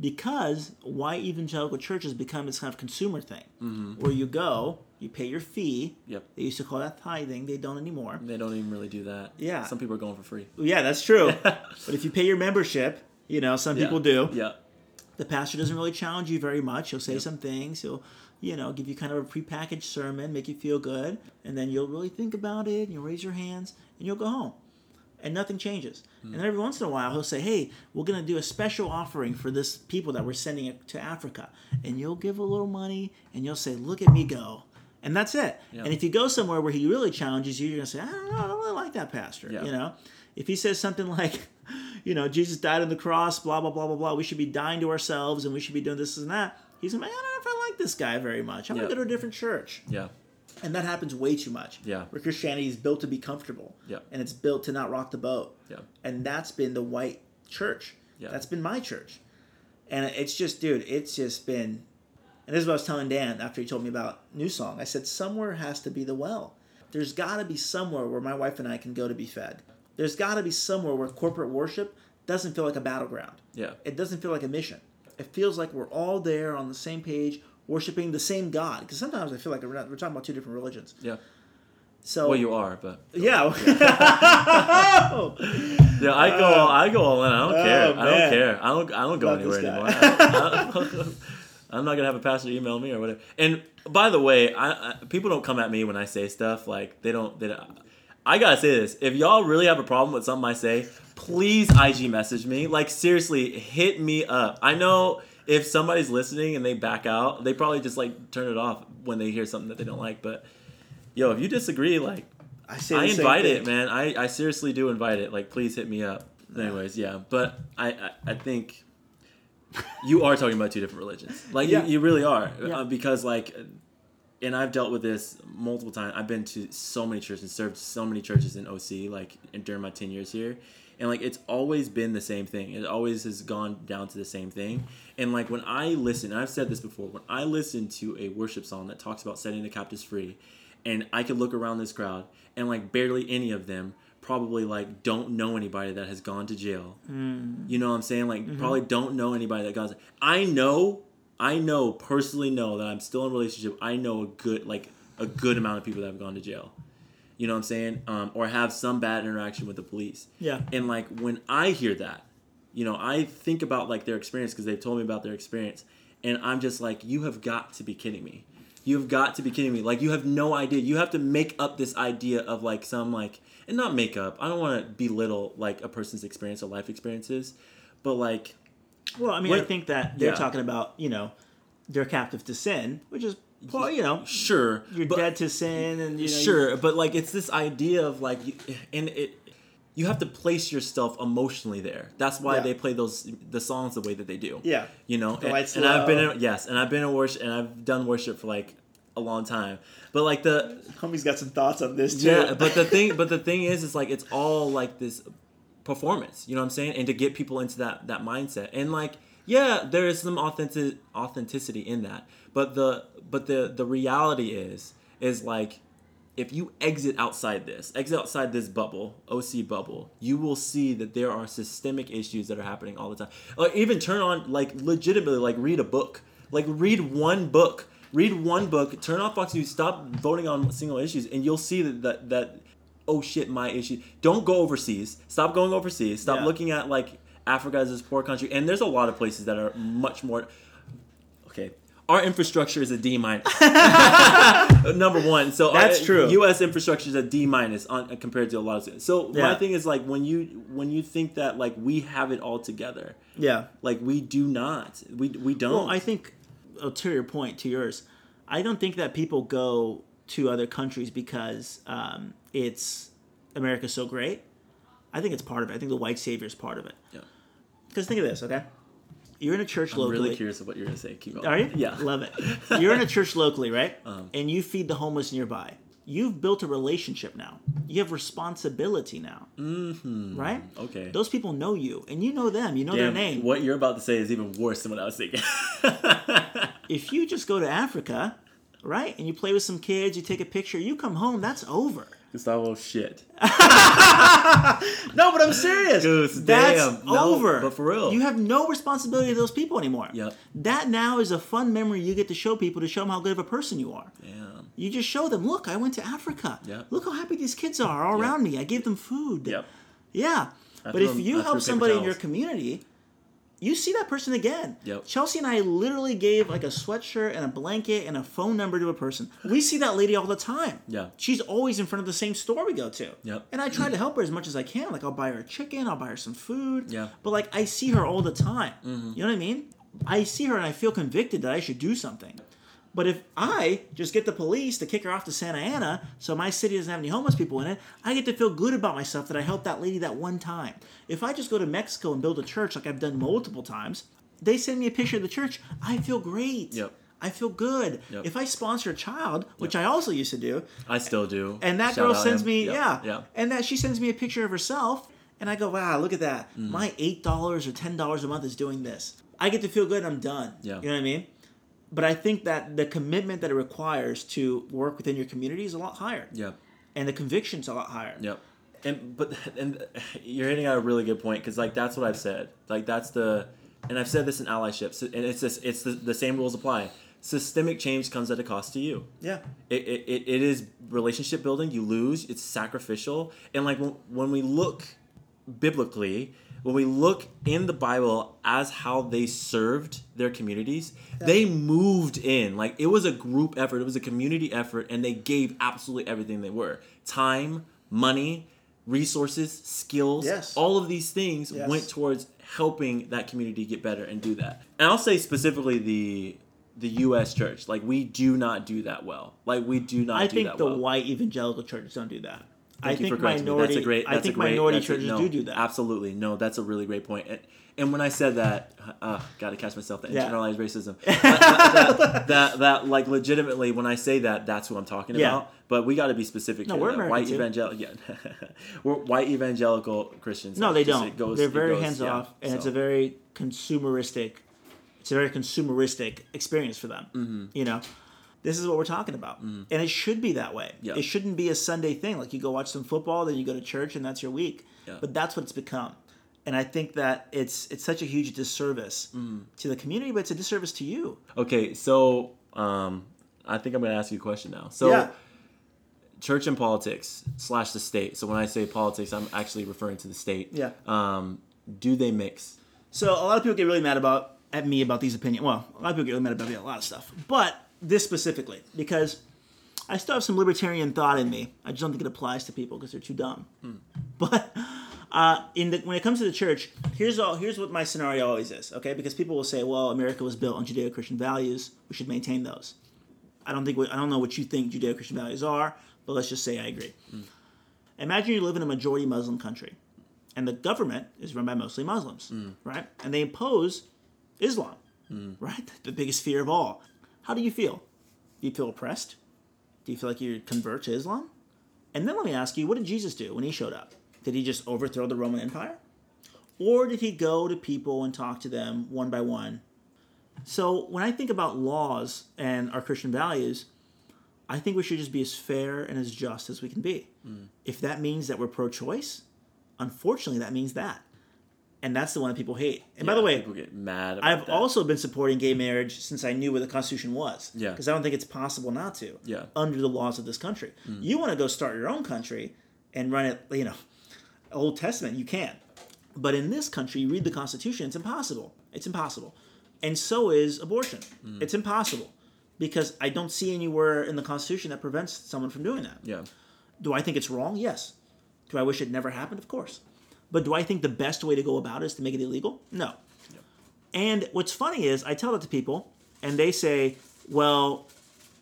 Because why evangelical churches become this kind of consumer thing, mm-hmm. where you go, you pay your fee. Yep. They used to call that tithing. They don't anymore. They don't even really do that. Yeah. Some people are going for free. Yeah, that's true. but if you pay your membership, you know some people do. Yeah. the pastor doesn't really challenge you very much. He'll say Yep. some things. He'll, you know, give you kind of a prepackaged sermon, make you feel good, and then you'll really think about it. And you'll raise your hands, and you'll go home, and nothing changes. Hmm. And then every once in a while, he'll say, "Hey, we're gonna do a special offering for this people that we're sending to Africa," and you'll give a little money, and you'll say, "Look at me go." And that's it. Yeah. And if you go somewhere where he really challenges you, you're gonna say, "I don't know, I don't really like that pastor." Yeah. You know, if he says something like, you know, Jesus died on the cross, blah blah blah blah blah. We should be dying to ourselves, and we should be doing this and that. He's like, I don't know if I like this guy very much. I'm Yeah. gonna go to a different church, Yeah. and that happens way too much. Yeah. where Christianity is built to be comfortable. Yeah. and it's built to not rock the boat. Yeah. and that's been the white church. Yeah. that's been my church, and it's just, dude, it's just been. And this is what I was telling Dan after he told me about New Song. I said, somewhere has to be the well. There's got to be somewhere where my wife and I can go to be fed. There's got to be somewhere where corporate worship doesn't feel like a battleground. Yeah. It doesn't feel like a mission. It feels like we're all there on the same page, worshiping the same God. Because sometimes I feel like we're, not, we're talking about two different religions. Yeah. So Well, you are, but yeah, yeah, I go, I go all in. I don't oh, care. I Oh, don't care. I don't, I don't go Love anywhere anymore. guy. I, am not gonna have a pastor email me or whatever. And by the way, I, I people don't come at me when I say stuff like they don't. They don't I gotta say this: if y'all really have a problem with something I say, please IG message me. Like seriously, hit me up. I know if somebody's listening and they back out, they probably just like turn it off when they hear something that they don't like. But yo, if you disagree, like I say I invite it, man. I, I seriously do invite it. Like, please hit me up. Anyways, yeah. But I, I, I think you are talking about two different religions. Like, Yeah. you, you really are. Yeah. Uh, because, like, and I've dealt with this multiple times. I've been to so many churches and served so many churches in OC, like, in- during my 10 years here. And, like, it's always been the same thing. It always has gone down to the same thing. And, like, when I listen, I've said this before, when I listen to a worship song that talks about setting the captives free, and I could look around this crowd, and, like, barely any of them probably, like, don't know anybody that has gone to jail. You know what I'm saying? Like, probably don't know anybody that got. I know, I know, personally know that I'm still in a relationship. I know a good, like, a good amount of people that have gone to jail. You know what I'm saying? Um, or have some bad interaction with the police. Yeah. And like when I hear that, you know, I think about like their experience because they've told me about their experience, and I'm just like, you have got to be kidding me. You have got to be kidding me. Like you have no idea. You have to make up this idea of like some like and not make up. I don't want to belittle like a person's experience or life experiences, but like Well, I mean, I think that they're Yeah. talking about you know they're captive to sin, which is well, you know sure, you're but- dead to sin, and you know sure but like it's this idea of like and it you have to place yourself emotionally there that's why Yeah. they play those the songs the way that they do Yeah. you know and, and i've been in yes and i've been in worship and i've done worship for like a long time. But like the Homie's got some thoughts on this too. yeah but the thing but the thing is it's like it's all like this performance you know what i'm saying? And to get people into that that mindset. And like yeah there is some authentic authenticity in that. But the but the the reality is is like if you exit outside this exit outside this bubble oc bubble you will see that there are systemic issues that are happening all the time. Or even turn on like legitimately like read a book. Like read one book read one book turn off fox news stop voting on single issues and you'll see that that, that oh shit my issue don't go overseas stop going overseas stop Yeah. looking at like africa as this poor country and there's a lot of places that are much more okay our infrastructure is a D minus. Number one, so That's our- true. U.S. infrastructure is a D minus on compared to a lot of. So my thing is like when you when you think that like we have it all together, yeah. like we do not. We we don't. Well, I think to your point, to yours, I don't think that people go to other countries because um, it's America's so great. I think it's part of it. I think the white savior is part of it. Yeah. Because think of this, okay? You're in a church I'm locally. really curious of what you're gonna say. Keep going. Are you? Yeah. Love it. You're in a church locally, right? Um. and you feed the homeless nearby. You've built a relationship now. You have responsibility now. Mm-hmm. Right? Okay. Those people know you, and you know them. You know their name. What you're about to say is even worse than what I was thinking. If you just go to Africa, right, and you play with some kids, you take a picture, you come home, that's over. It's Gustavo, shit. No, but I'm serious. Goose, That's damn. No, over. but for real. you have no responsibility to those people anymore. Yep. That now is a fun memory you get to show people to show them how good of a person you are. Damn. You just show them, look, I went to Africa. Yep. Look how happy these kids are all around me. I gave them food. Yep. Yeah. I But if them- you help somebody in your community, you see that person again. Yep. Chelsea and I literally gave like a sweatshirt and a blanket and a phone number to a person. We see that lady all the time. Yeah. She's always in front of the same store we go to. Yep. And I try to help her as much as I can. Like I'll buy her a chicken, I'll buy her some food. Yeah. Mm-hmm. But like I see her all the time. You know what I mean? I see her and I feel convicted that I should do something. But if I just get the police to kick her off to Santa Ana so my city doesn't have any homeless people in it, I get to feel good about myself that I helped that lady that one time. If I just go to Mexico and build a church like I've done multiple times, they send me a picture of the church, I feel great. Yep. I feel good. Yep. If I sponsor a child, which I also used to do, I still do. and that Shout girl sends him. me, Yep, yeah, Yeah. and that she sends me a picture of herself, and I go, wow, look at that. Mm. My eight dollars or ten dollars a month is doing this. I get to feel good. and I'm done. Yeah. you know what I mean. But I think that the commitment that it requires to work within your community is a lot higher, Yeah. and the conviction's a lot higher. Yep. And but and you're hitting on a really good point because like that's what I've said. Like that's the and I've said this in allyship. And it's this, it's the, the same rules apply. Systemic change comes at a cost to you. Yeah, It, it, it, it is relationship building. You lose. It's sacrificial. And like when, when we look biblically, when we look in the Bible as how they served their communities, they moved in. Like it was a group effort, it was a community effort, and they gave absolutely everything they were time, money, resources, skills. Yes. All of these things Yes. went towards helping that community get better and do that. And I'll say specifically the the U.S. church, like we do not do that well. Like we do not. I do think the well. white evangelical churches don't do that. I Thank you think for correcting me. minority. That's a great. I That's think a great, minority that's a- churches no, do do that. Absolutely, no. That's a really great point. And, and when I said that, uh, got to catch myself. The Yeah. internalized racism. that, that, that, that, like, legitimately, when I say that, that's who I'm talking Yeah. about. But we got to be specific. No, here, we're American white evangelical. Yeah, we're white evangelical Christians. No, they Just- don't. goes- They're very goes- hands yeah, off, and it's a very consumeristic. It's a very consumeristic experience for them. Mm-hmm. You know, this is what we're talking about, and it should be that way. Yeah. It shouldn't be a Sunday thing. Like you go watch some football, then you go to church, and that's your week. Yeah. But that's what it's become, and I think that it's it's such a huge disservice Mm-hmm. to the community, but it's a disservice to you. Okay, so um, I think I'm going to ask you a question now. So, Yeah. church and politics slash the state. So when I say politics, I'm actually referring to the state. Yeah. Um, do they mix? So a lot of people get really mad about at me about these opinions. Well, a lot of people get really mad about me about a lot of stuff, but this specifically because I still have some libertarian thought in me. I just don't think it applies to people because they're too dumb. Hmm. But uh, in the, when it comes to the church, here's all here's what my scenario always is. Okay, because people will say, "Well, America was built on Judeo-Christian values. We should maintain those." I don't think I don't know what you think Judeo-Christian values are, but let's just say I agree. Hmm. Imagine you live in a majority Muslim country, and the government is run by mostly Muslims, hmm. right? And they impose Islam, right? The biggest fear of all. How do you feel? Do you feel oppressed? Do you feel like you convert to Islam? And then let me ask you, what did Jesus do when he showed up? Did he just overthrow the Roman Empire? Or did he go to people and talk to them one by one? So when I think about laws and our Christian values, I think we should just be as fair and as just as we can be. Mm. If that means that we're pro choice, unfortunately, that means that. And that's the one that people hate. And by the way, people get mad. About I've that. also been supporting gay marriage since I knew what the Constitution was. Yeah. Because I don't think it's possible not to. Yeah. Under the laws of this country. Mm. You want to go start your own country and run it, you know, Old Testament, you can. But in this country, you read the Constitution, it's impossible. It's impossible. And so is abortion. Mm. It's impossible. Because I don't see anywhere in the Constitution that prevents someone from doing that. yeah. Do I think it's wrong? Yes. Do I wish it never happened? Of course. But do I think the best way to go about it is to make it illegal? No. And what's funny is I tell that to people, and they say, "Well,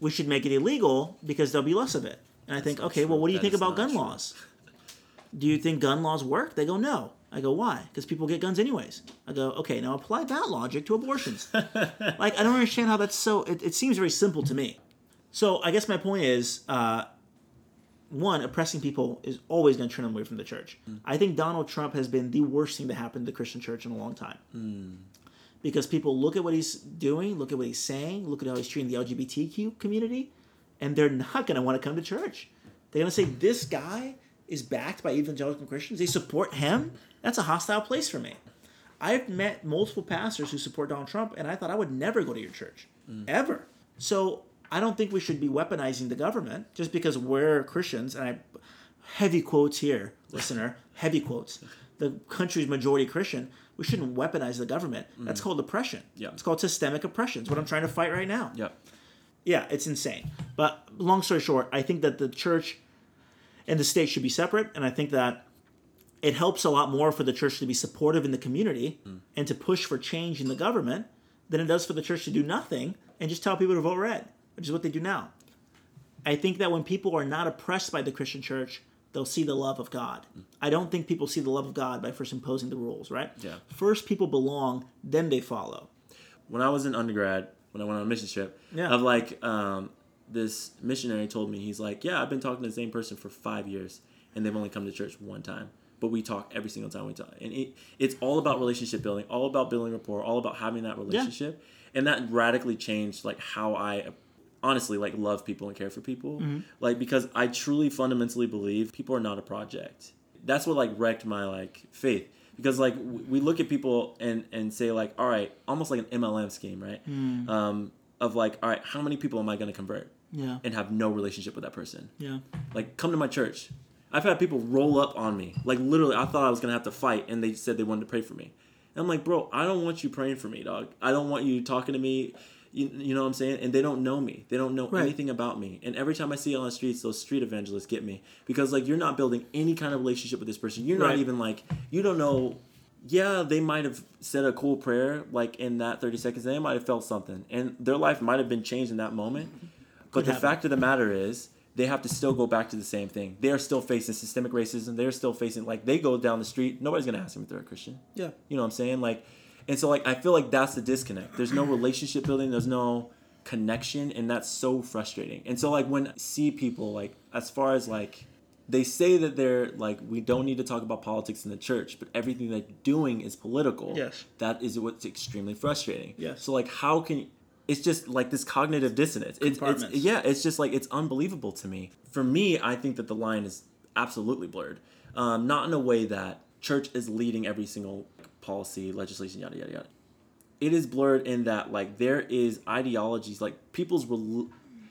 we should make it illegal because there'll be less of it." And I think, okay, well, what do you That think about gun true. laws? Do you think gun laws work? They go, no. I go, why? Because people get guns anyways. I go, okay, now apply that logic to abortions. like, I don't understand how that's so. It, it seems very simple to me. So I guess my point is, uh, one, oppressing people is always going to turn them away from the church. Mm. I think Donald Trump has been the worst thing to happen to the Christian church in a long time. Mm. Because people look at what he's doing, look at what he's saying, look at how he's treating the LGBTQ community, and they're not going to want to come to church. They're going to say, this guy is backed by evangelical Christians. They support him. That's a hostile place for me. I've met multiple pastors who support Donald Trump, and I thought I would never go to your church, mm. ever. So I don't think we should be weaponizing the government just because we're Christians. And I, heavy quotes here, listener, heavy quotes. The country's majority Christian. We shouldn't weaponize the government. That's mm. called oppression. Yeah. It's called systemic oppression. It's what I'm trying to fight right now. Yep. Yeah, it's insane. But long story short, I think that the church and the state should be separate, and I think that it helps a lot more for the church to be supportive in the community mm. and to push for change in the government than it does for the church to do nothing and just tell people to vote red, which is what they do now. I think that when people are not oppressed by the Christian church, they'll see the love of God. I don't think people see the love of God by first imposing the rules, right? Yeah. First, people belong, then they follow. when I was in undergrad, when I went on a mission trip, Yeah. of like um, this missionary told me he's like, yeah, I've been talking to the same person for five years, and they've only come to church one time, but we talk every single time we talk, and it, it's all about relationship building, all about building rapport, all about having that relationship, and that radically changed like how I honestly like love people and care for people, like because I truly fundamentally believe people are not a project. That's what like wrecked my like faith. Because like w- we look at people and and say like all right almost like an mlm scheme right? Um, of like all right how many people am i going to convert? Yeah. and have no relationship with that person. Yeah. like come to my church. I've had people roll up on me. Like literally i thought i was going to have to fight and they said they wanted to pray for me. And i'm like bro i don't want you praying for me dog. I don't want you talking to me you, you know what i'm saying and they don't know me they don't know Right. anything about me and every time i see it on the streets those street evangelists get me because like you're not building any kind of relationship with this person you're not even like you don't know yeah, they might have said a cool prayer like in that 30 seconds. They might have felt something, and their life might have been changed in that moment. But the happen. fact of the matter is, they have to still go back to the same thing. They are still facing systemic racism. They're still facing like they go down the street. Nobody's gonna ask them if they're a Christian. Yeah. You know what I'm saying? Like, and so like I feel like that's the disconnect. There's no relationship building. There's no connection, and that's so frustrating. And so like when I see people like as far as like they say that they're like we don't need to talk about politics in the church, but everything they're doing is political. Yes. That is what's extremely frustrating. Yes. So like how can it's just like this cognitive dissonance. It's, it's yeah, it's just like it's unbelievable to me. For me, I think that the line is absolutely blurred. Um, not in a way that church is leading every single policy, legislation, yada yada yada. It is blurred in that like there is ideologies like people's rel-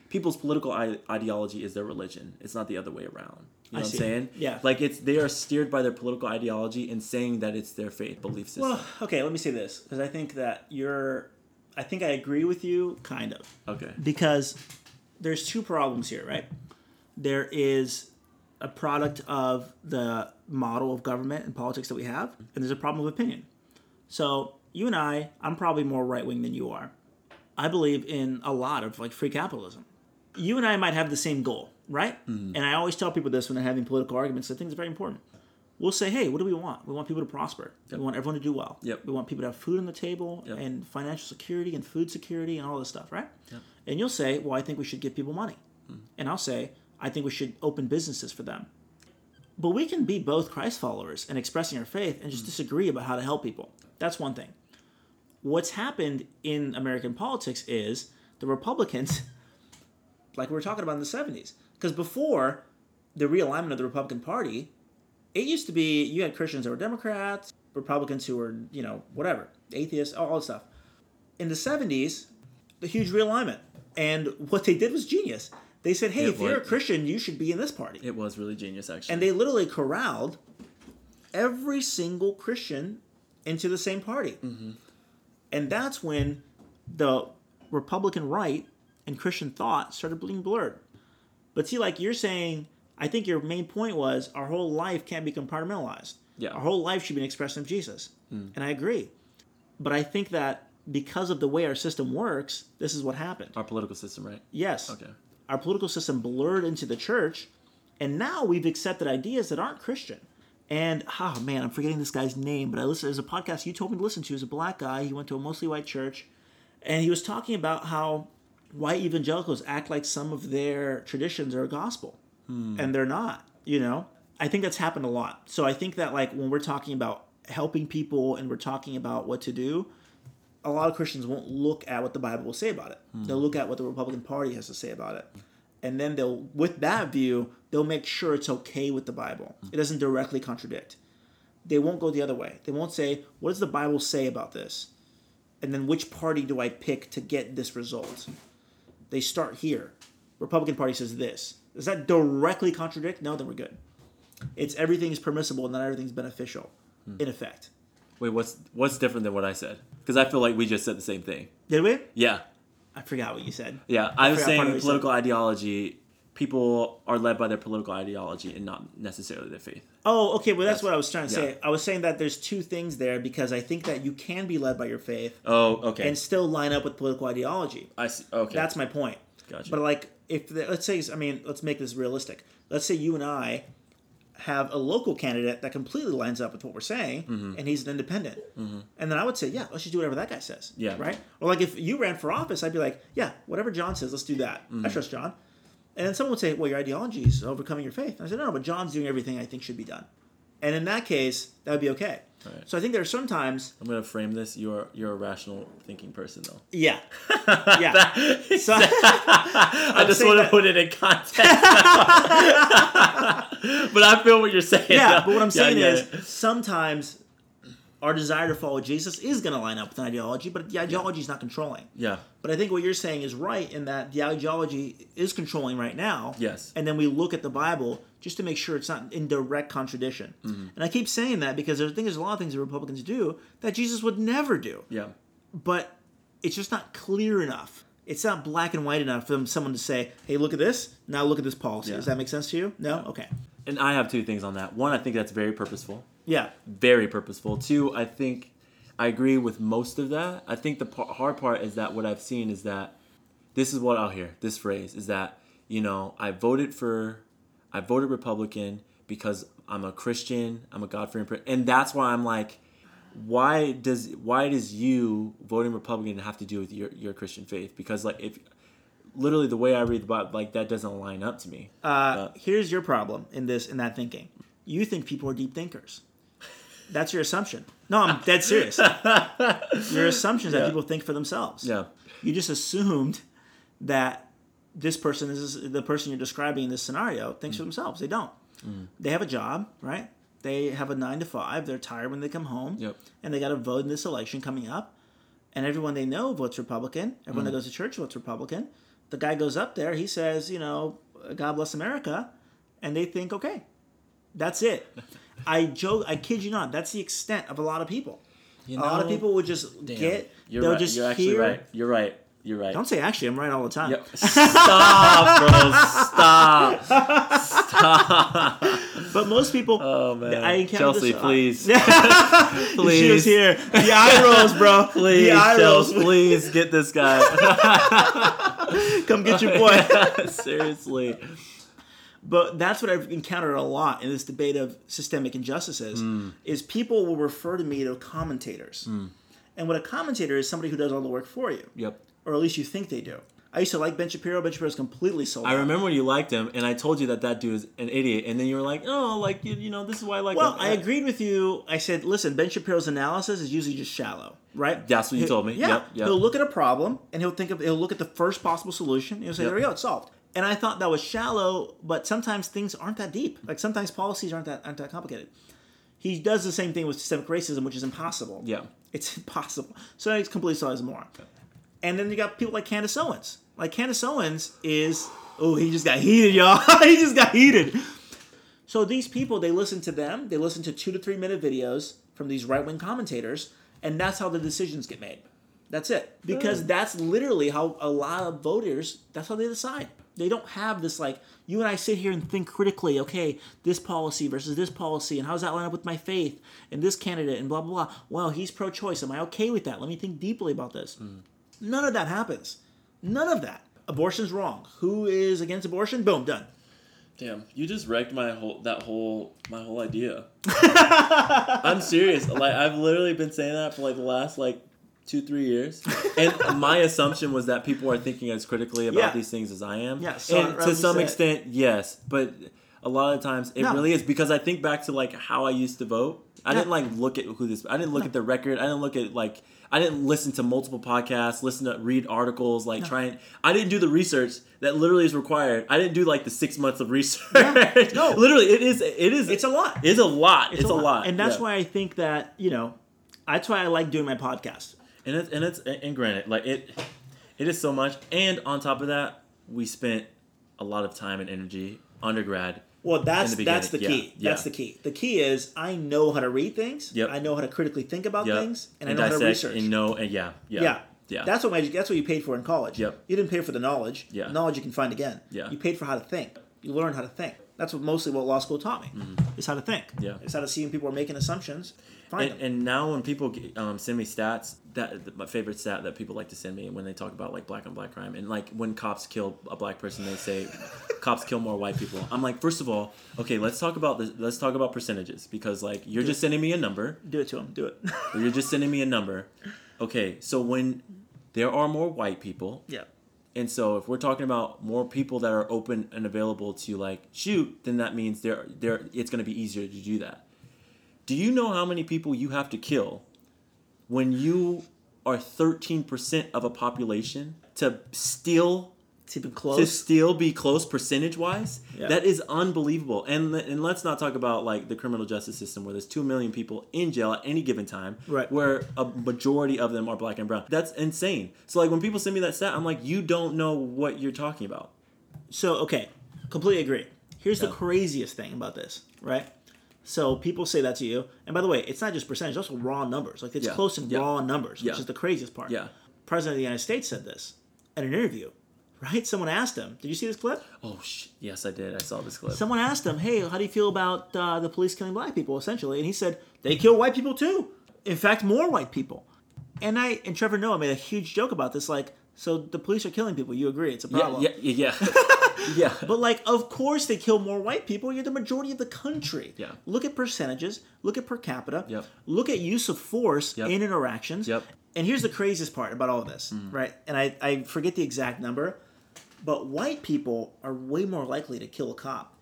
people's political I- ideology is their religion. It's not the other way around. You know I what I'm saying? Yeah. Like it's they are steered by their political ideology and saying that it's their faith belief system. Well, okay, let me say this because I think that you're. I think I agree with you, kind of, okay. because there's two problems here, right? There is a product of the model of government and politics that we have, and there's a problem of opinion. So you and I, I'm probably more right wing than you are. I believe in a lot of like free capitalism. You and I might have the same goal, right? Hmm. And I always tell people this when they're having political arguments. I think it's very important. We'll say, hey, what do we want? We want people to prosper. We want everyone to do well. Yep. We want people to have food on the table Yep. and financial security and food security and all this stuff, right? And you'll say, well, I think we should give people money. Hmm. And I'll say, I think we should open businesses for them. But we can be both Christ followers and expressing our faith and just hmm. disagree about how to help people. That's one thing. What's happened in American politics is the Republicans, like we were talking about in the 70s, because before the realignment of the Republican Party, it used to be you had Christians that were Democrats, Republicans who were, you know, whatever, atheists, all, all this stuff. In the 70s, the huge realignment. And what they did was genius. They said, hey, It if you're a. Christian, you should be in this party. It was really genius actually. And they literally corralled every single Christian into the same party. Mm-hmm. And that's when the Republican right and Christian thought started being blurred. But see, like you're saying, I think your main point was our whole life can't be compartmentalized. Yeah. Our whole life should be an expression of Jesus. Mm. And I agree. But I think that because of the way our system works, this is what happened. Our political system, right? Yes. Okay. Our political system blurred into the church And now we've accepted ideas that aren't Christian. And oh man, I'm forgetting this guy's name, but I listened. There's a podcast you told me to listen to. He's a black guy. He went to a mostly white church, and he was talking about how white evangelicals act like some of their traditions are gospel, hmm. and they're not. You know, I think that's happened a lot. So I think that like when we're talking about helping people and we're talking about what to do, a lot of Christians won't look at what the Bible will say about it. Hmm. They'll look at what the Republican Party has to say about it. And then they'll, with that view, they'll make sure it's okay with the Bible. Hmm. It doesn't directly contradict. They won't go the other way. They won't say, what does the Bible say about this? And then which party do I pick to get this result? They start here. Republican Party says this. Does that directly contradict? No, then we're good. It's everything is permissible, and not everything's beneficial, hmm. in effect. Wait, what's what's different than what I said? Because I feel like we just said the same thing. Did we? Yeah, I forgot what you said. yeah. I was forgot part of saying what you said. political ideology. People are led by their political ideology and not necessarily their faith. Oh, okay. Well, that's Yes. what I was trying to say. I was saying that there's two things there because I think that you can be led by your faith Oh, okay. and still line up with political ideology. I see. Okay. That's my point. Gotcha. But like, if the, let's say, I mean, let's make this realistic. Let's say you and I have a local candidate that completely lines up with what we're saying, Mm-hmm. and he's an independent, and then I would say, yeah, let's just do whatever that guy says. Yeah. Right. Or like if you ran for office, I'd be like, yeah, whatever John says, let's do that. Mm-hmm. I trust John. And then someone would say, well, your ideology is overcoming your faith. And I said, no, no, but John's doing everything I think should be done. And in that case, that would be okay. Right. So I think there are sometimes, I'm gonna frame this. You're you're a rational thinking person, though. yeah, yeah. So, I just want to put it in context. but I feel what you're saying. yeah, though. but what I'm Yeah, saying is sometimes our desire to follow Jesus is going to line up with an ideology, but the ideology is not controlling. yeah, But I think what you're saying is right in that the ideology is controlling right now. Yes. And then we look at the Bible just to make sure it's not in direct contradiction. Mm-hmm. And I keep saying that because I think there's a lot of things that Republicans do that Jesus would never do. yeah, But it's just not clear enough. It's not black and white enough for someone to say, hey, look at this. Now look at this policy. Yeah. Does that make sense to you? No? Okay. and I have two things on that. One, I think that's very purposeful. Yeah. very purposeful. Two, I think I agree with most of that. I think the par- hard part is that what I've seen is that this is what I'll hear. This phrase is that you know I voted for, I voted Republican because I'm a Christian. I'm a God fearing, and that's why I'm like, why does why does you voting Republican have to do with your your Christian faith? Because like if literally the way I read the Bible, like that doesn't line up to me. Uh, here's your problem in this in that thinking. You think people are deep thinkers. That's your assumption. No, I'm dead serious. Your assumption is that people think for themselves. yeah, You just assumed that this person is the person you're describing in this scenario thinks for Mm. themselves. They don't. They have a job, right? They have a nine to five. They're tired when they come home, Yep. and they got to vote in this election coming up. And everyone they know votes Republican. Everyone Mm. that goes to church votes Republican. The guy goes up there. He says, you know, God bless America, and they think, okay, that's it. I joke. I kid you not. That's the extent of a lot of people. You a lot of people would just Damn. get. You're they'll right. just You're actually hear. right. You're right. You're right. Don't say actually. I'm right all the time. Stop, bro. Stop. Stop. But most people. Oh man. I Chelsea, this- uh, please. please. She was here. The eye rolls, bro. Please, the eye rolls. Please get this guy. Come get your boy. Seriously. But that's what I've encountered a lot in this debate of systemic injustices Hmm. is people will refer to me to commentators. And what a commentator is somebody who does all the work for you. Yep. Or at least you think they do. I used to like Ben Shapiro. Ben Shapiro's completely sold I out. remember when you liked him, and I told you that that dude is an idiot, and then you were like, "Oh, like you, you know, this is why I like Well, him." I agreed with you. I said, listen, Ben Shapiro's analysis is usually just shallow, right? That's what you told me. Yeah. Yep, yep. He'll look at a problem and he'll think of he'll look at the first possible solution. And he'll say, Yep. there we go, it's solved. And I thought that was shallow, but sometimes things aren't that deep. Like sometimes policies aren't that aren't that complicated. He does the same thing with systemic racism, which is impossible. Yeah. It's impossible. So he's completely solves more. And then you got people like Candace Owens. Like Candace Owens is oh, he just got heated, y'all. he just got heated. So these people, they listen to them. They listen to two to three minute videos from these right wing commentators, and that's how the decisions get made. That's it. Because that's literally how a lot of voters. That's how they decide. They don't have this like you and I sit here and think critically. Okay, this policy versus this policy, and how does that line up with my faith and this candidate and blah blah blah. Well, he's pro-choice. Am I okay with that? Let me think deeply about this. Hmm. None of that happens. None of that. Abortion's wrong. Who is against abortion? Boom, done. Damn, you just wrecked my whole that whole my whole idea. I'm serious. Like I've literally been saying that for like the last like two three years, and my assumption was that people are thinking as critically about Yeah. these things as I am. Yeah, so and to some extent, yes, but a lot of times it No. really is because I think back to like how I used to vote. I Yeah. didn't like look at who this. I didn't look at the record. I didn't look at like. I didn't listen to multiple podcasts, listen to read articles, like try and I didn't do the research that literally is required. I didn't do like the six months of research. No. literally, it is. It is. It's a lot. It's a lot. It's, a, lot. and that's why I think that you know, that's why I like doing my podcast. And it's and it's and granted, like it, it is so much. And on top of that, we spent a lot of time and energy undergrad. Well, that's the that's the key. Yeah, That's the key. The key is I know how to read things. Yep. I know how to critically think about Yep. things, and, I know how to research. and know and yeah, yeah, yeah. yeah. That's what my, that's what you paid for in college. Yep. You didn't pay for the knowledge. Yeah. Knowledge you can find again. Yeah. You paid for how to think. You learned how to think. That's what mostly what law school taught me. Is how to think. Mm-hmm. Yeah. It's how to see when people are making assumptions. Find and, them. and now when people um, send me stats, that my favorite stat that people like to send me when they talk about like black on black crime and like when cops kill a black person, they say cops kill more white people. I'm like, first of all, okay, let's talk about this. Let's talk about percentages because like you're just sending me a number. Do it to them. Do it. You're just sending me a number. Okay, so when there are more white people, yeah. and so if we're talking about more people that are open and available to like shoot, then that means there there it's going to be easier to do that. Do you know how many people you have to kill when you are 13% of a population to still Keep it to still be close percentage wise Yeah. that is unbelievable and and let's not talk about like the criminal justice system where there's 2 million people in jail at any given time Right. where a majority of them are black and brown that's insane so like when people send me that stat i'm like you don't know what you're talking about So okay, completely agree. Here's the craziest thing about this, right? So people say that to you, and by the way, it's not just percentage; it's also raw numbers. Like it's Yeah. close in Yeah. raw numbers, which Yeah. is the craziest part. Yeah. President of the United States said this in an interview, right? Someone asked him, "Did you see this clip?" oh sh- yes i did i saw this clip Someone asked him, "Hey, how do you feel about uh, the police killing black people?" Essentially, and he said, "They kill white people too. In fact, more white people." And I and Trevor Noah made a huge joke about this, like, so the police are killing people. You agree? It's a problem. yeah yeah yeah, But like, of course, they kill more white people. You're the majority of the country. Yeah. Look at percentages. Look at per capita. Yep. Look at use of force Yep. in interactions. Yep. And here's the craziest part about all of this, right? And I, I forget the exact number, but white people are way more likely to kill a cop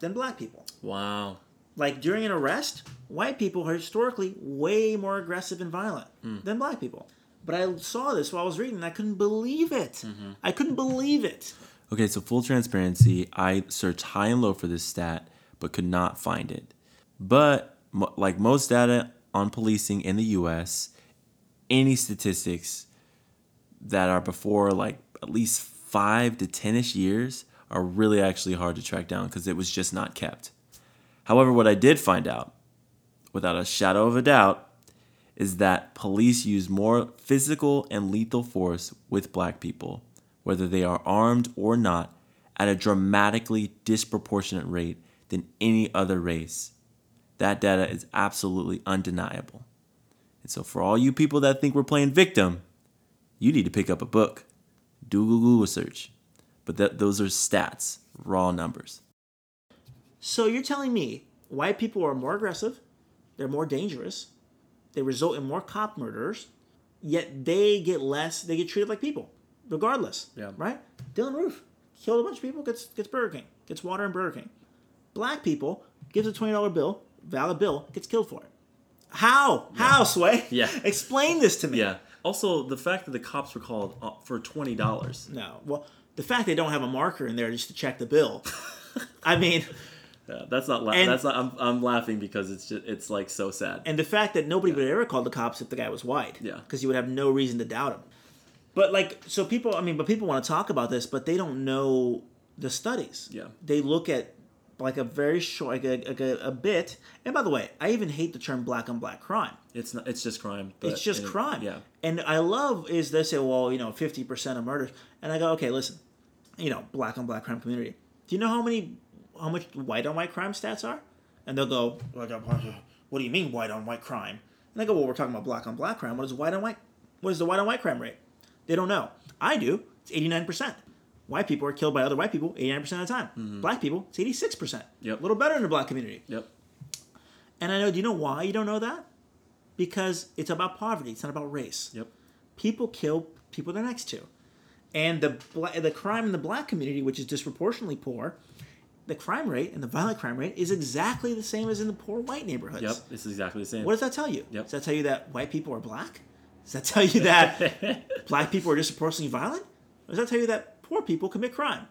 than black people. wow Like during an arrest, white people are historically way more aggressive and violent Hmm. than black people. But I saw this while I was reading, and I couldn't believe it. Mm-hmm. I couldn't believe it. Okay, so full transparency, I searched high and low for this stat, but could not find it. But mo- like most data on policing in the U.S., any statistics that are before like at least five to ten-ish years are really actually hard to track down because it was just not kept. However, what I did find out, without a shadow of a doubt, is that police use more physical and lethal force with black people, whether they are armed or not, at a dramatically disproportionate rate than any other race. That data is absolutely undeniable. And so, for all you people that think we're playing victim, you need to pick up a book, do a Google search. But those are stats, raw numbers. So you're telling me white people are more aggressive, they're more dangerous, they result in more cop murders, yet they get less, they get treated like people, regardless. Yeah. Right? Dylann Roof killed a bunch of people, gets gets Burger King, gets water and Burger King. Black people gives a twenty dollar bill, valid bill, gets killed for it. How? How, Sway? Yeah. Explain this to me. Yeah. Also, the fact that the cops were called uh, for twenty dollars. No. Well, the fact they don't have a marker in there just to check the bill. I mean, Yeah, that's not. La- And- that's not. I'm, I'm laughing because it's just. It's like so sad. And the fact that nobody would ever call the cops if the guy was white. Yeah. Because you would have no reason to doubt him. But like, so people, I mean, but people want to talk about this, but they don't know the studies. Yeah. They look at like a very short, like a, like a, a bit. And by the way, I even hate the term black on black crime. It's not. It's just crime. It's just it- crime. Yeah. And I love is they say, well, you know, 50% of murders. And I go, okay, listen, you know, black on black crime community. Do you know how many, how much white on white crime stats are? And they'll go, what do you mean white on white crime? And I go, well, we're talking about black on black crime. What is white on white? What is the white on white crime rate? They don't know. I do. It's 89%. White people are killed by other white people 89% of the time. Mm-hmm. Black people, it's 86%. Yep. A little better in the black community. Yep. And I know, do you know why you don't know that? Because it's about poverty, it's not about race. Yep. People kill people they're next to. And the the crime in the black community, which is disproportionately poor, the crime rate and the violent crime rate is exactly the same as in the poor white neighborhoods. Yep. It's exactly the same. What does that tell you? Yep. Does that tell you that white people are black? Does that tell you that black people are disproportionately violent? Or does that tell you that poor people commit crime?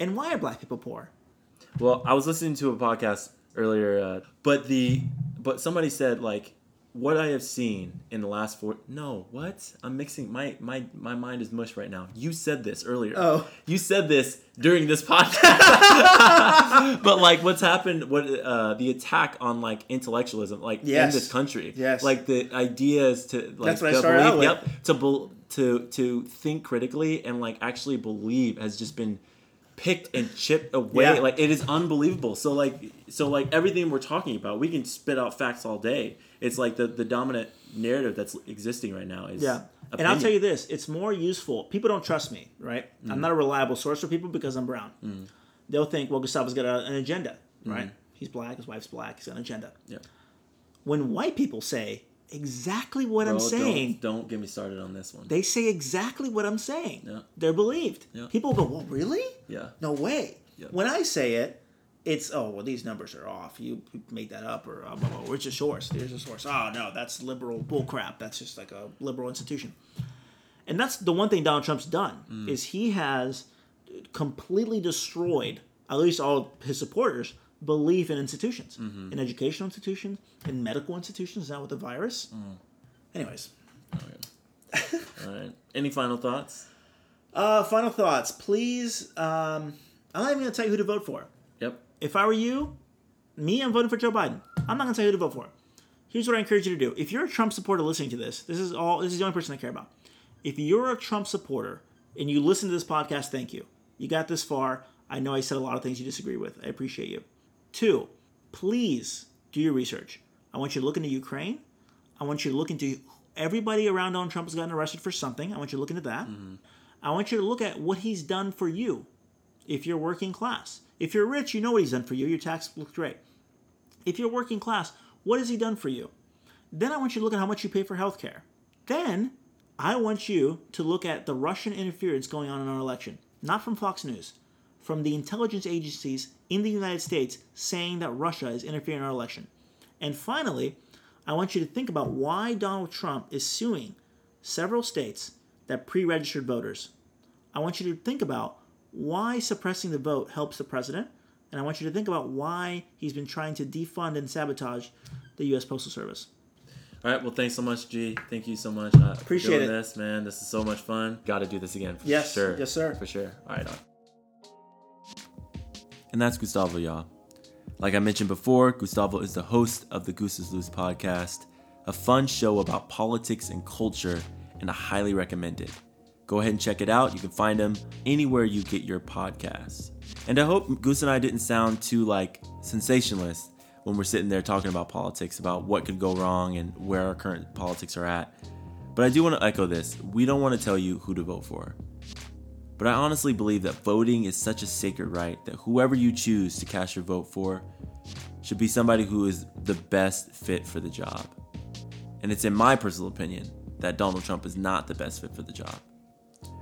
And why are black people poor? Well, I was listening to a podcast earlier, uh, but the but somebody said like what I have seen in the last four. No, what? I'm mixing my my my mind is mush right now. You said this earlier. Oh. you said this during this podcast. but like, what's happened? What uh, the attack on like intellectualism, like Yes. in this country? Yes. like the ideas to like That's what I to started out with. Yep, to bel to to think critically and like actually believe has just been picked and chipped away Yeah. like it is unbelievable so like so like everything we're talking about we can spit out facts all day it's like the the dominant narrative that's existing right now is Yeah. And I'll tell you this, it's more useful. People don't trust me, right? I'm mm. not a reliable source for people because I'm brown. Mm. They'll think, well, Gustavo's got a, an agenda, mm. right? He's black, his wife's black, he's got an agenda. yeah When white people say exactly what I'm saying, don't, don't get me started on this one they say exactly what I'm saying. Yeah. They're believed. Yeah. People go, well, really? yeah No way. Yeah. When I say it, it's oh well these numbers are off. You made that up or uh, blah, blah, blah. where's your source? There's a source. Oh no, that's liberal bullcrap. That's just like a liberal institution. And that's the one thing Donald Trump's done Mm. is he has completely destroyed at least all his supporters belief in institutions, Mm-hmm. in educational institutions, in medical institutions. Now with the virus. Mm. Anyways, all right any final thoughts uh, final thoughts, please. Um, I'm not even gonna tell you who to vote for. yep if I were you, me, I'm voting for Joe Biden. I'm not gonna tell you who to vote for. Here's what I encourage you to do. If you're a Trump supporter listening to this, this is all this is the only person I care about. If you're a Trump supporter and you listen to this podcast, thank you. You got this far. I know I said a lot of things you disagree with. I appreciate you. Two, please do your research. I want you to look into Ukraine. I want you to look into everybody around Donald Trump has gotten arrested for something. I want you to look into that. Mm-hmm. I want you to look at what he's done for you if you're working class. If you're rich, you know what he's done for you. Your tax looks great. If you're working class, what has he done for you? Then I want you to look at how much you pay for healthcare. Then I want you to look at the Russian interference going on in our election, not from Fox News, from the intelligence agencies in the United States saying that Russia is interfering in our election. And finally, I want you to think about why Donald Trump is suing several states that pre registered voters. I want you to think about why suppressing the vote helps the president, and I want you to think about why he's been trying to defund and sabotage the U.S. Postal Service. all right well thanks so much g thank you so much uh, Appreciate doing it. this man this is so much fun got to do this again for Yes. sure Yes, sir. for sure all right on. And that's gustavo y'all Like I mentioned before, Gustavo is the host of the Goose is Loose podcast, a fun show about politics and culture, and I highly recommend it. Go ahead and check it out. You can find him anywhere you get your podcasts. And I hope Goose and I didn't sound too like sensationalist when we're sitting there talking about politics, about what could go wrong and where our current politics are at. But I do want to echo this. We don't want to tell you who to vote for. But I honestly believe that voting is such a sacred right that whoever you choose to cast your vote for should be somebody who is the best fit for the job. And it's in my personal opinion that Donald Trump is not the best fit for the job.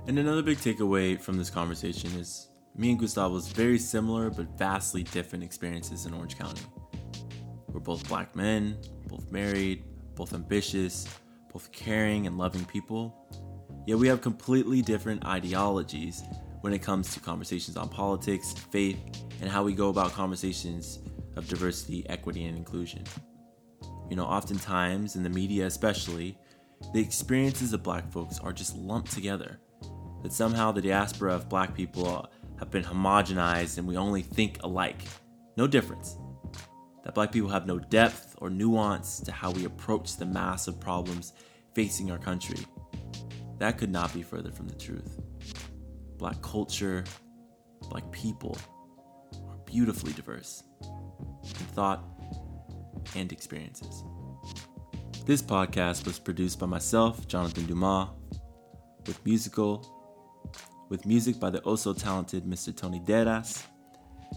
And another big takeaway from this conversation is me and Gustavo's very similar but vastly different experiences in Orange County. We're both black men, both married, both ambitious, both caring and loving people. Yet we have completely different ideologies when it comes to conversations on politics, faith, and how we go about conversations of diversity, equity, and inclusion. You know, oftentimes, in the media especially, the experiences of black folks are just lumped together. That somehow the diaspora of black people have been homogenized and we only think alike. No difference. That black people have no depth or nuance to how we approach the massive problems facing our country. That could not be further from the truth. Black culture, black people are beautifully diverse in thought and experiences. This podcast was produced by myself, Jonathan Dumas, with musical with music by the oh also talented Mr. Tony Deras.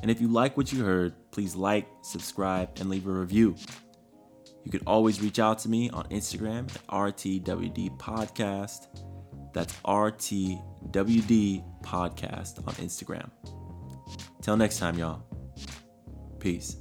And if you like what you heard, please like, subscribe, and leave a review. You can always reach out to me on Instagram at RTWD Podcast. That's RTWD Podcast on Instagram. Till next time, y'all. Peace.